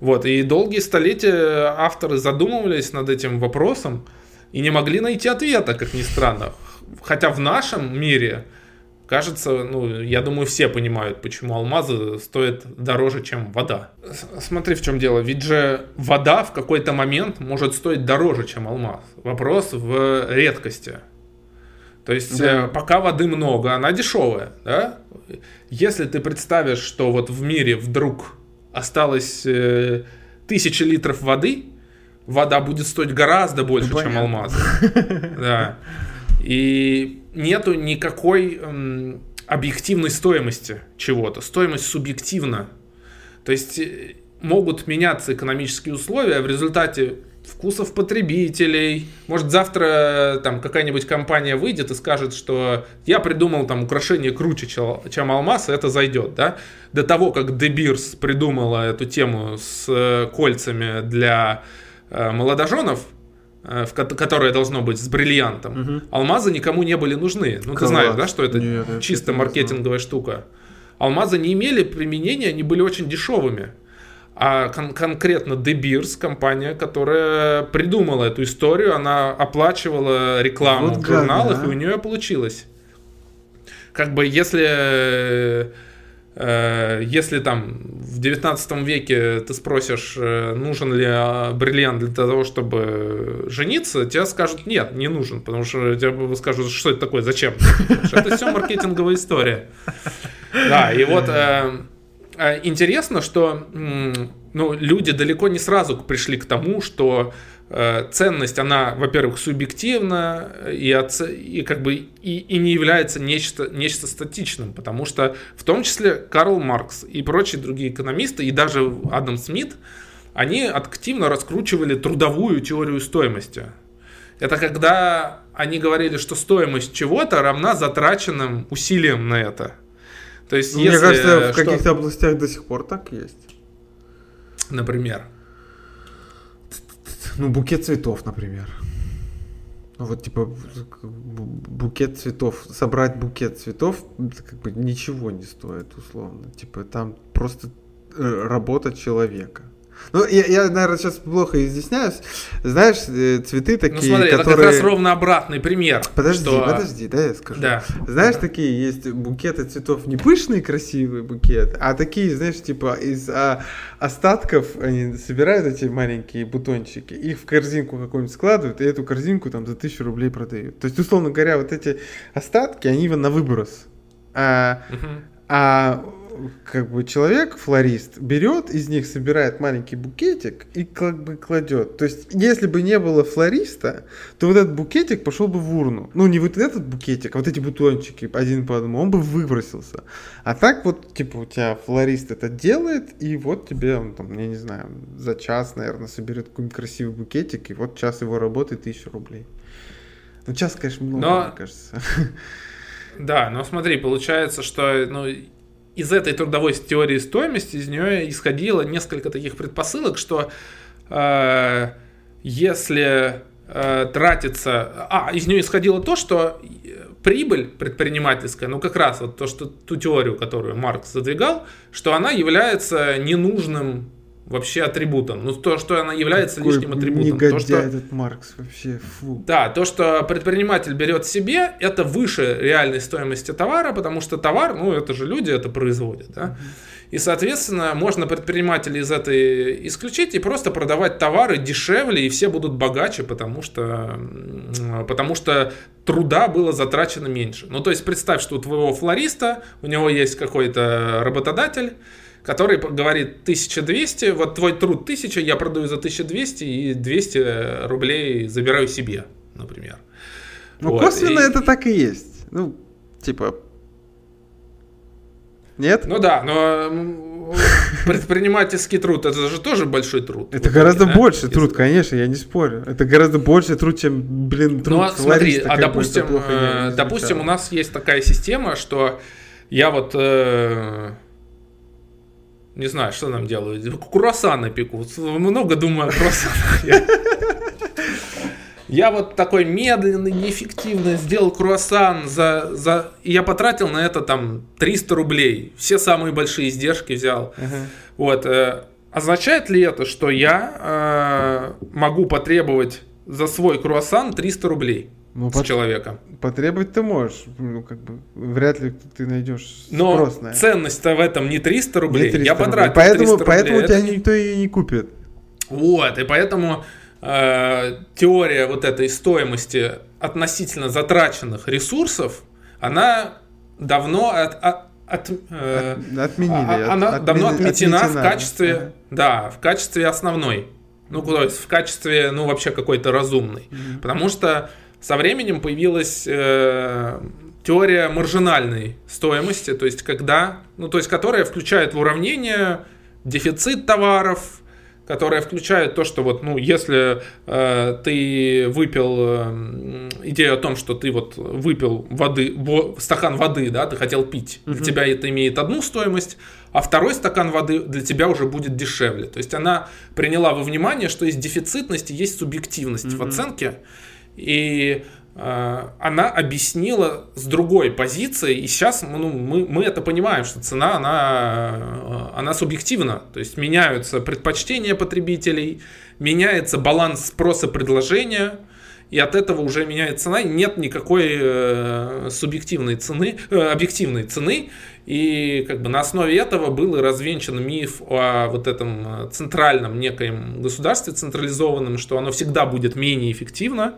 Вот, и долгие столетия авторы задумывались над этим вопросом и не могли найти ответа, как ни странно. Хотя в нашем мире кажется, ну, я думаю, все понимают, почему алмазы стоят дороже, чем вода. Смотри, в чем дело. Ведь же вода в какой-то момент может стоить дороже, чем алмаз. Вопрос в редкости. То есть, да. Э, пока воды много, она дешевая, да? Если ты представишь, что вот в мире вдруг осталось э, тысячи литров воды, вода будет стоить гораздо больше, ну, чем алмаз. (laughs) Да. И нету никакой эм, объективной стоимости чего-то. Стоимость субъективна. То есть э, могут меняться экономические условия, в результате вкусов потребителей. Может, завтра э, там какая-нибудь компания выйдет и скажет, что я придумал там украшение круче, чем алмаз, и это зайдет, да? До того, как Beers придумала эту тему с э, кольцами для молодоженов, в которое должно быть с бриллиантом, угу. алмазы никому не были нужны. Ну, Класс. ты знаешь, да, что это Нет, чисто маркетинговая штука. Алмазы не имели применения, они были очень дешевыми. А кон- конкретно De Beers, компания, которая придумала эту историю, она оплачивала рекламу вот в журналах, да. и у нее получилось. Как бы если Э, если там в 19 веке ты спросишь, э, нужен ли а, бриллиант для того, чтобы жениться, тебе скажут, нет, не нужен, потому что тебе скажут, что это такое, зачем? Это все маркетинговая история. Да, и вот э, интересно, что ну, люди далеко не сразу пришли к тому, что Э, ценность, она, во-первых, субъективна и, оце... и как бы и, и не является нечто, нечто статичным, потому что в том числе Карл Маркс и прочие другие экономисты, и даже Адам Смит, они активно раскручивали трудовую теорию стоимости. Это когда они говорили, что стоимость чего-то равна затраченным усилиям на это. То есть, Мне если кажется, в каких-то областях до сих пор так есть. Например. Ну, букет цветов, например. Ну, вот, типа, букет цветов, собрать букет цветов, как бы ничего не стоит, условно. Типа, там просто э, работа человека. Ну, я, я, наверное, сейчас плохо изъясняюсь. Знаешь, э, цветы такие, ну, смотри, которые... это как раз ровно обратный пример. Подожди, что... подожди, да, я скажу. Да. Знаешь, да. такие есть букеты цветов, не пышные красивые букеты, а такие, знаешь, типа из а, остатков они собирают эти маленькие бутончики, их в корзинку какую-нибудь складывают, и эту корзинку там за тысячу рублей продают. То есть, условно говоря, вот эти остатки, они на выброс. А, Угу. а как бы человек, флорист, берет из них, собирает маленький букетик и как бы кладет. То есть, если бы не было флориста, то вот этот букетик пошел бы в урну. Ну, не вот этот букетик, а вот эти бутончики один по одному, он бы выбросился. А так вот, типа, у тебя флорист это делает, и вот тебе, он там, я не знаю, за час, наверное, соберет какой-нибудь красивый букетик, и вот час его работы тысячу рублей. Ну, час, конечно, много, Но- мне кажется. (laughs) Да, но смотри, получается, что ну, из этой трудовой теории стоимости из нее исходило несколько таких предпосылок, что э, если э, тратится... А, из нее исходило то, что э, прибыль предпринимательская, ну как раз вот то, что ту теорию, которую Маркс задвигал, что она является ненужным вообще атрибутом. Ну то, что она является Какой лишним атрибутом. Негодяй То, что... этот Маркс вообще, фу. Да, то, что предприниматель берет себе, это выше реальной стоимости товара, потому что товар, ну, это же люди это производят, да. И, соответственно, можно предпринимателей из этой исключить и просто продавать товары дешевле, и все будут богаче, потому что, потому что труда было затрачено меньше. Ну, то есть, представь, что у твоего флориста, у него есть какой-то работодатель, который говорит 1200, вот твой труд 1000, я продаю за 1200 и 200 рублей забираю себе, например. Ну, Вот, косвенно и- это так и есть. Ну, типа... Нет? Ну да, но предпринимательский труд это же тоже большой труд. это итоге, гораздо да? больше Если- труд, конечно, я не спорю. Это гораздо больше труд, чем, блин, труд Ну, а смотри, а допустим, э, допустим, у нас есть такая система, что я вот э, не знаю, что нам делают. Круассаны пекут. Много думаю о круассанах. Я- вот такой медленный, неэффективно сделал круассан за, за... И я потратил на это там 300 рублей. Все самые большие издержки взял. Ага. Вот. э, означает ли это, что я э, могу потребовать за свой круассан 300 рублей Ну, с пот- человека? потребовать ты можешь. Ну, как бы, вряд ли ты найдешь Но спрос на это. ценность-то в этом не 300 Не рублей. 300 я рублей. потратил Поэтому, 300 рублей. поэтому Это тебя не- никто и не купит. Вот, и поэтому э, теория вот этой стоимости относительно затраченных ресурсов, она давно от, от- от, э, От- отменили. а- от- она отмени- давно отметена в качестве, Ага. да, в качестве основной. Ну, то есть в качестве, ну, вообще какой-то разумной. Потому что со временем появилась э, теория маржинальной стоимости, то есть когда, ну, то есть которая включает в уравнение дефицит товаров, которая включает то, что вот, ну, если э, ты выпил э, идею о том, что ты вот выпил воды, во- стакан воды, да, ты хотел пить, для тебя это имеет одну стоимость, а второй стакан воды для тебя уже будет дешевле. То есть она приняла во внимание, что есть дефицитность и есть субъективность в оценке, и э, она объяснила с другой позиции, и сейчас ну, мы, мы это понимаем, что цена, она, э, она субъективна, то есть меняются предпочтения потребителей, меняется баланс спроса предложения, и от этого уже меняется цена, нет никакой э, субъективной цены, э, объективной цены, и как бы на основе этого был развенчан миф о вот этом э, центральном некоем государстве централизованном, что оно всегда будет менее эффективно,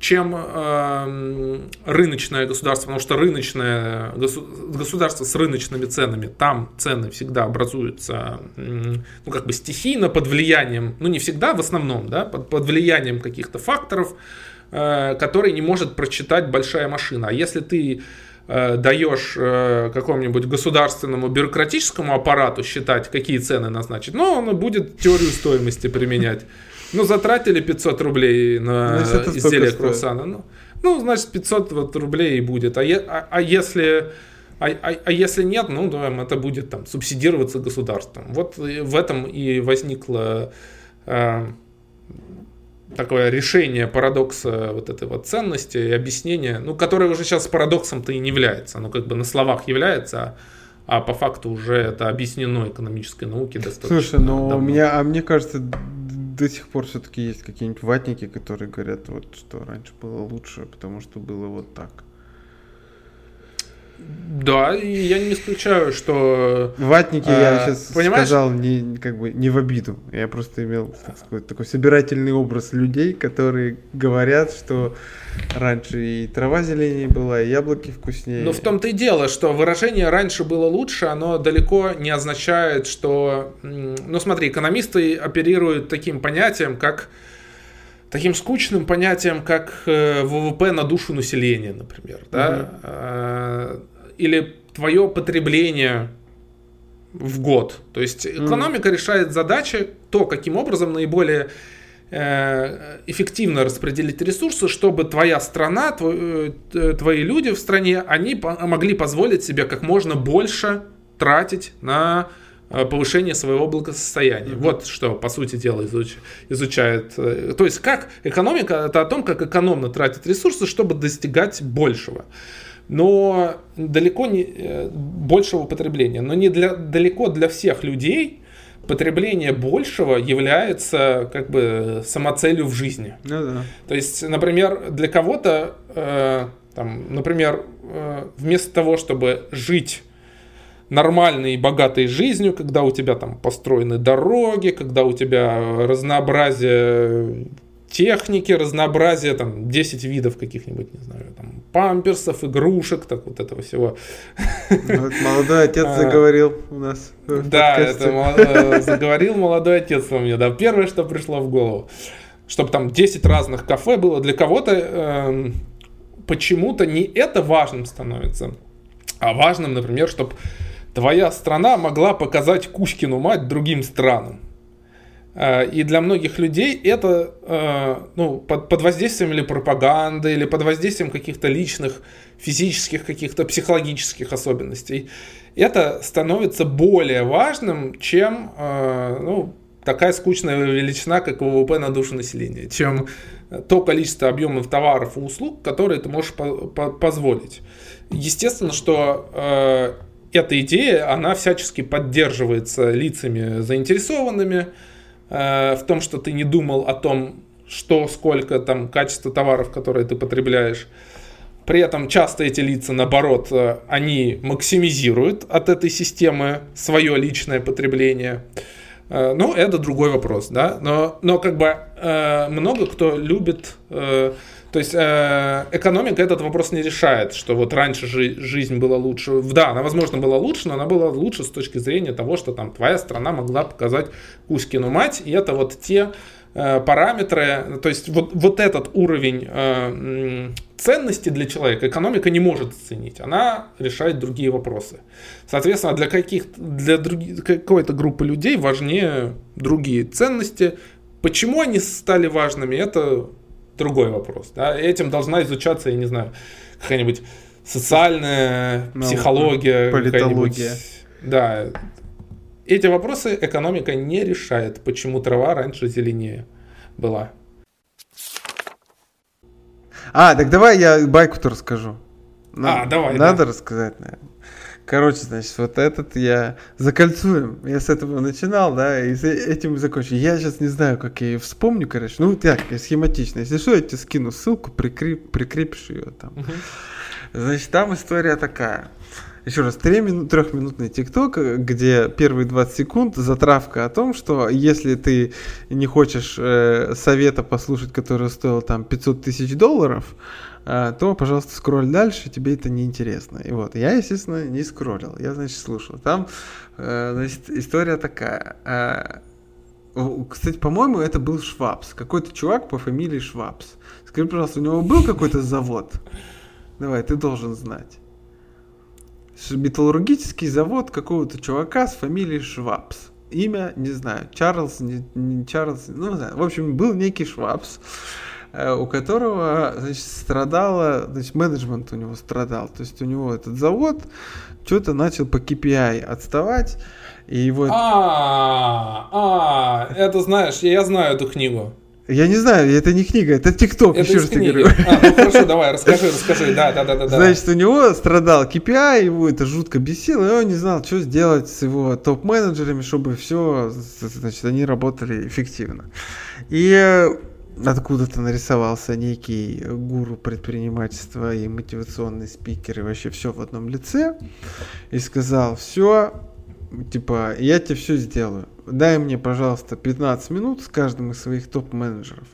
чем э, рыночное государство, потому что рыночное госу- государство с рыночными ценами, там цены всегда образуются, ну, как бы стихийно под влиянием, ну, не всегда, в основном, да, под, под влиянием каких-то факторов, э, которые не может прочитать большая машина. А если ты э, даешь э, какому-нибудь государственному бюрократическому аппарату считать, какие цены назначить, ну, он будет теорию стоимости применять. Ну, затратили 500 рублей на Значит, изделие круассана. Ну, ну, значит, 500 вот рублей и будет. А, е- а, а если... А, а- а если нет, ну, да, это будет там субсидироваться государством. Вот в этом и возникло э, такое решение парадокса вот этой вот ценности и объяснения, ну, которое уже сейчас парадоксом-то и не является. Оно как бы на словах является, а по факту уже это объяснено экономической науке достаточно Слушай, ну давно. у меня, а мне кажется, до сих пор все-таки есть какие-нибудь ватники, которые говорят, вот что раньше было лучше, потому что было вот так. Да, и я не исключаю, что... Ватники А, я сейчас понимаешь? сказал не, как бы не в обиду. Я просто имел так сказать, такой собирательный образ людей, которые говорят, что раньше и трава зеленее была, и яблоки вкуснее. Но в том-то и дело, что выражение «раньше было лучше», оно далеко не означает, что... Ну смотри, экономисты оперируют таким понятием, как... Таким скучным понятием, как э, ВВП на душу населения, например. Да? Э, Или твое потребление в год. То есть экономика решает задачи, то, каким образом наиболее э, эффективно распределить ресурсы, чтобы твоя страна, э, твои люди в стране, они могли позволить себе как можно больше тратить на повышение своего благосостояния. Вот что, по сути дела, изуч- изучает. э, То есть, как экономика, это о том, как экономно тратить ресурсы, чтобы достигать большего. Но далеко не э, большего потребления. Но не для, далеко для всех людей потребление большего является как бы самоцелью в жизни. Ну да. То есть, например, для кого-то, э, там, например, э, вместо того, чтобы жить нормальной и богатой жизнью, когда у тебя там построены дороги, когда у тебя разнообразие техники, разнообразие, там, 10 видов каких-нибудь, не знаю, там, памперсов, игрушек, так вот этого всего. Вот молодой отец А, заговорил у нас. Да, это э, заговорил молодой отец у меня, да, первое, что пришло в голову. Чтобы там 10 разных кафе было, для кого-то эм, почему-то не это важным становится, а важным, например, чтобы твоя страна могла показать Кузькину мать другим странам. Э, И для многих людей это э, ну, под, под воздействием или пропаганды, или под воздействием каких-то личных физических, каких-то психологических особенностей, это становится более важным, чем э, ну, такая скучная величина, как ВВП на душу населения, чем то количество объемов товаров и услуг, которые ты можешь по- по- позволить. Естественно, что эта идея, она всячески поддерживается лицами заинтересованными э, в том, что ты не думал о том, что, сколько там качество товаров, которые ты потребляешь. При этом часто эти лица, наоборот, э, они максимизируют от этой системы свое личное потребление. Э, Ну, это другой вопрос, да. Но, но как бы э, много кто любит... то есть э, экономика этот вопрос не решает, что вот раньше жи- жизнь была лучше. Да, она, возможно, была лучше, но она была лучше с точки зрения того, что там твоя страна могла показать Кузькину мать. И это вот те э, параметры, то есть вот, вот этот уровень э, ценности для человека экономика не может оценить. Она решает другие вопросы. Соответственно, для, каких, для други- какой-то группы людей важнее другие ценности. Почему они стали важными, это другой вопрос. Да? Этим должна изучаться, я не знаю, какая-нибудь социальная Наука, психология, политология. какая-нибудь- Да. Эти вопросы экономика не решает, почему трава раньше зеленее была. А, так давай я байку-то расскажу. А, давай, Надо да. рассказать, наверное. Короче, значит, вот этот я закольцуем. Я с этого начинал, да, и с этим закончу. Я сейчас не знаю, как я ее вспомню, короче. Ну, так, я схематично. Если что, я тебе скину ссылку, прикреп, прикрепишь ее там. Значит, там история такая. Еще раз, трехминутный ТикТок, э, где первые 20 секунд затравка о том, что если ты не хочешь э, совета послушать, который стоил там 500 тысяч долларов, то, пожалуйста, скроль дальше, тебе это не интересно. И вот, я, естественно, не скроллил, я, значит, слушал. Там, э, значит, история такая. О, Кстати, по-моему, это был Швабс. Какой-то чувак по фамилии Швабс. Скажи, пожалуйста, у него был какой-то завод? Давай, ты должен знать. Металлургический завод какого-то чувака с фамилией Швабс. Имя, не знаю, Чарльз, не, не Чарльз, ну, не знаю. В общем, был некий Швабс, у которого, значит, страдало, значит, менеджмент у него страдал. То есть у него этот завод что-то начал по KPI отставать, и его... А, а, это знаешь, я знаю эту книгу. Я не знаю, это не книга, это ТикТок, еще раз книги. говорю. А, ну хорошо, давай, (laughs) расскажи, расскажи. Да, да, да, да. да. Значит, у него страдал KPI, его это жутко бесило, и он не знал, что сделать с его топ-менеджерами, чтобы все, значит, они работали эффективно. И э, откуда-то нарисовался некий гуру предпринимательства и мотивационный спикер, и вообще все в одном лице, и сказал, все, типа, я тебе все сделаю. Дай мне, пожалуйста, 15 минут с каждым из своих топ-менеджеров.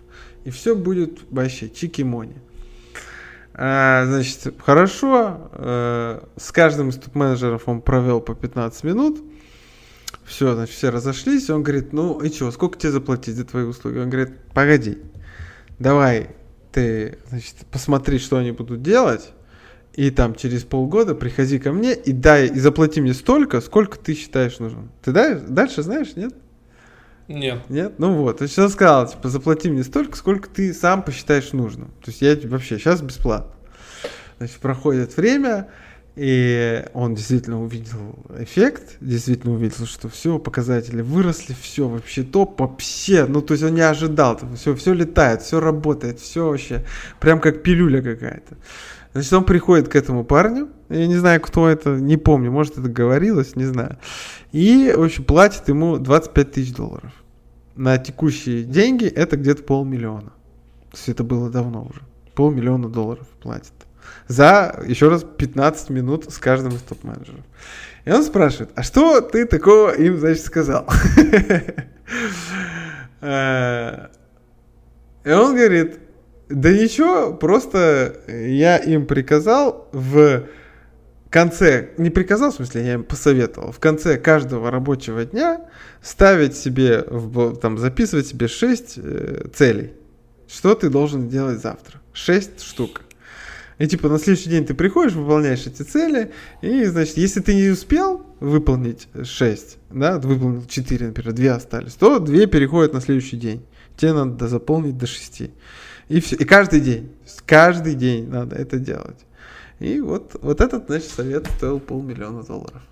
И все будет вообще чики-мони. А, значит, хорошо. э, с каждым из топ-менеджеров он провел по 15 минут. Все, значит, все разошлись. Он говорит, ну и что, сколько тебе заплатить за твои услуги? Он говорит, погоди, давай ты, значит, посмотри, что они будут делать. И там через полгода приходи ко мне и дай, и заплати мне столько, сколько ты считаешь нужным. Ты дай, дальше знаешь, нет? Нет. Нет? Ну вот, то есть сказал, типа, заплати мне столько, сколько ты сам посчитаешь нужным. То есть я вообще сейчас бесплатно. Значит, проходит время, и он действительно увидел эффект, действительно увидел, что все, показатели выросли, все вообще топ, вообще, ну то есть он не ожидал, все, все летает, все работает, все вообще, прям как пилюля какая-то. Значит, он приходит к этому парню, я не знаю, кто это, не помню, может, это говорилось, не знаю. И, в общем, платит ему 25 тысяч долларов. На текущие деньги это где-то полмиллиона. То есть это было давно уже. Полмиллиона долларов платит. За, еще раз, 15 минут с каждым из топ-менеджеров. И он спрашивает, а что ты такого им, значит, сказал? (laughs) Э, И он говорит, да ничего, просто я им приказал в конце, не приказал, в смысле, я им посоветовал, в конце каждого рабочего дня ставить себе, в, там, записывать себе 6 э, целей. Что ты должен делать завтра? 6 штук. И типа на следующий день ты приходишь, выполняешь эти цели, и, значит, если ты не успел выполнить 6, да, выполнил 4, например, 2 остались, то 2 переходят на следующий день. Тебе надо заполнить до 6. И все. И каждый день. Каждый день надо это делать. И вот, вот этот, значит, совет стоил полмиллиона долларов.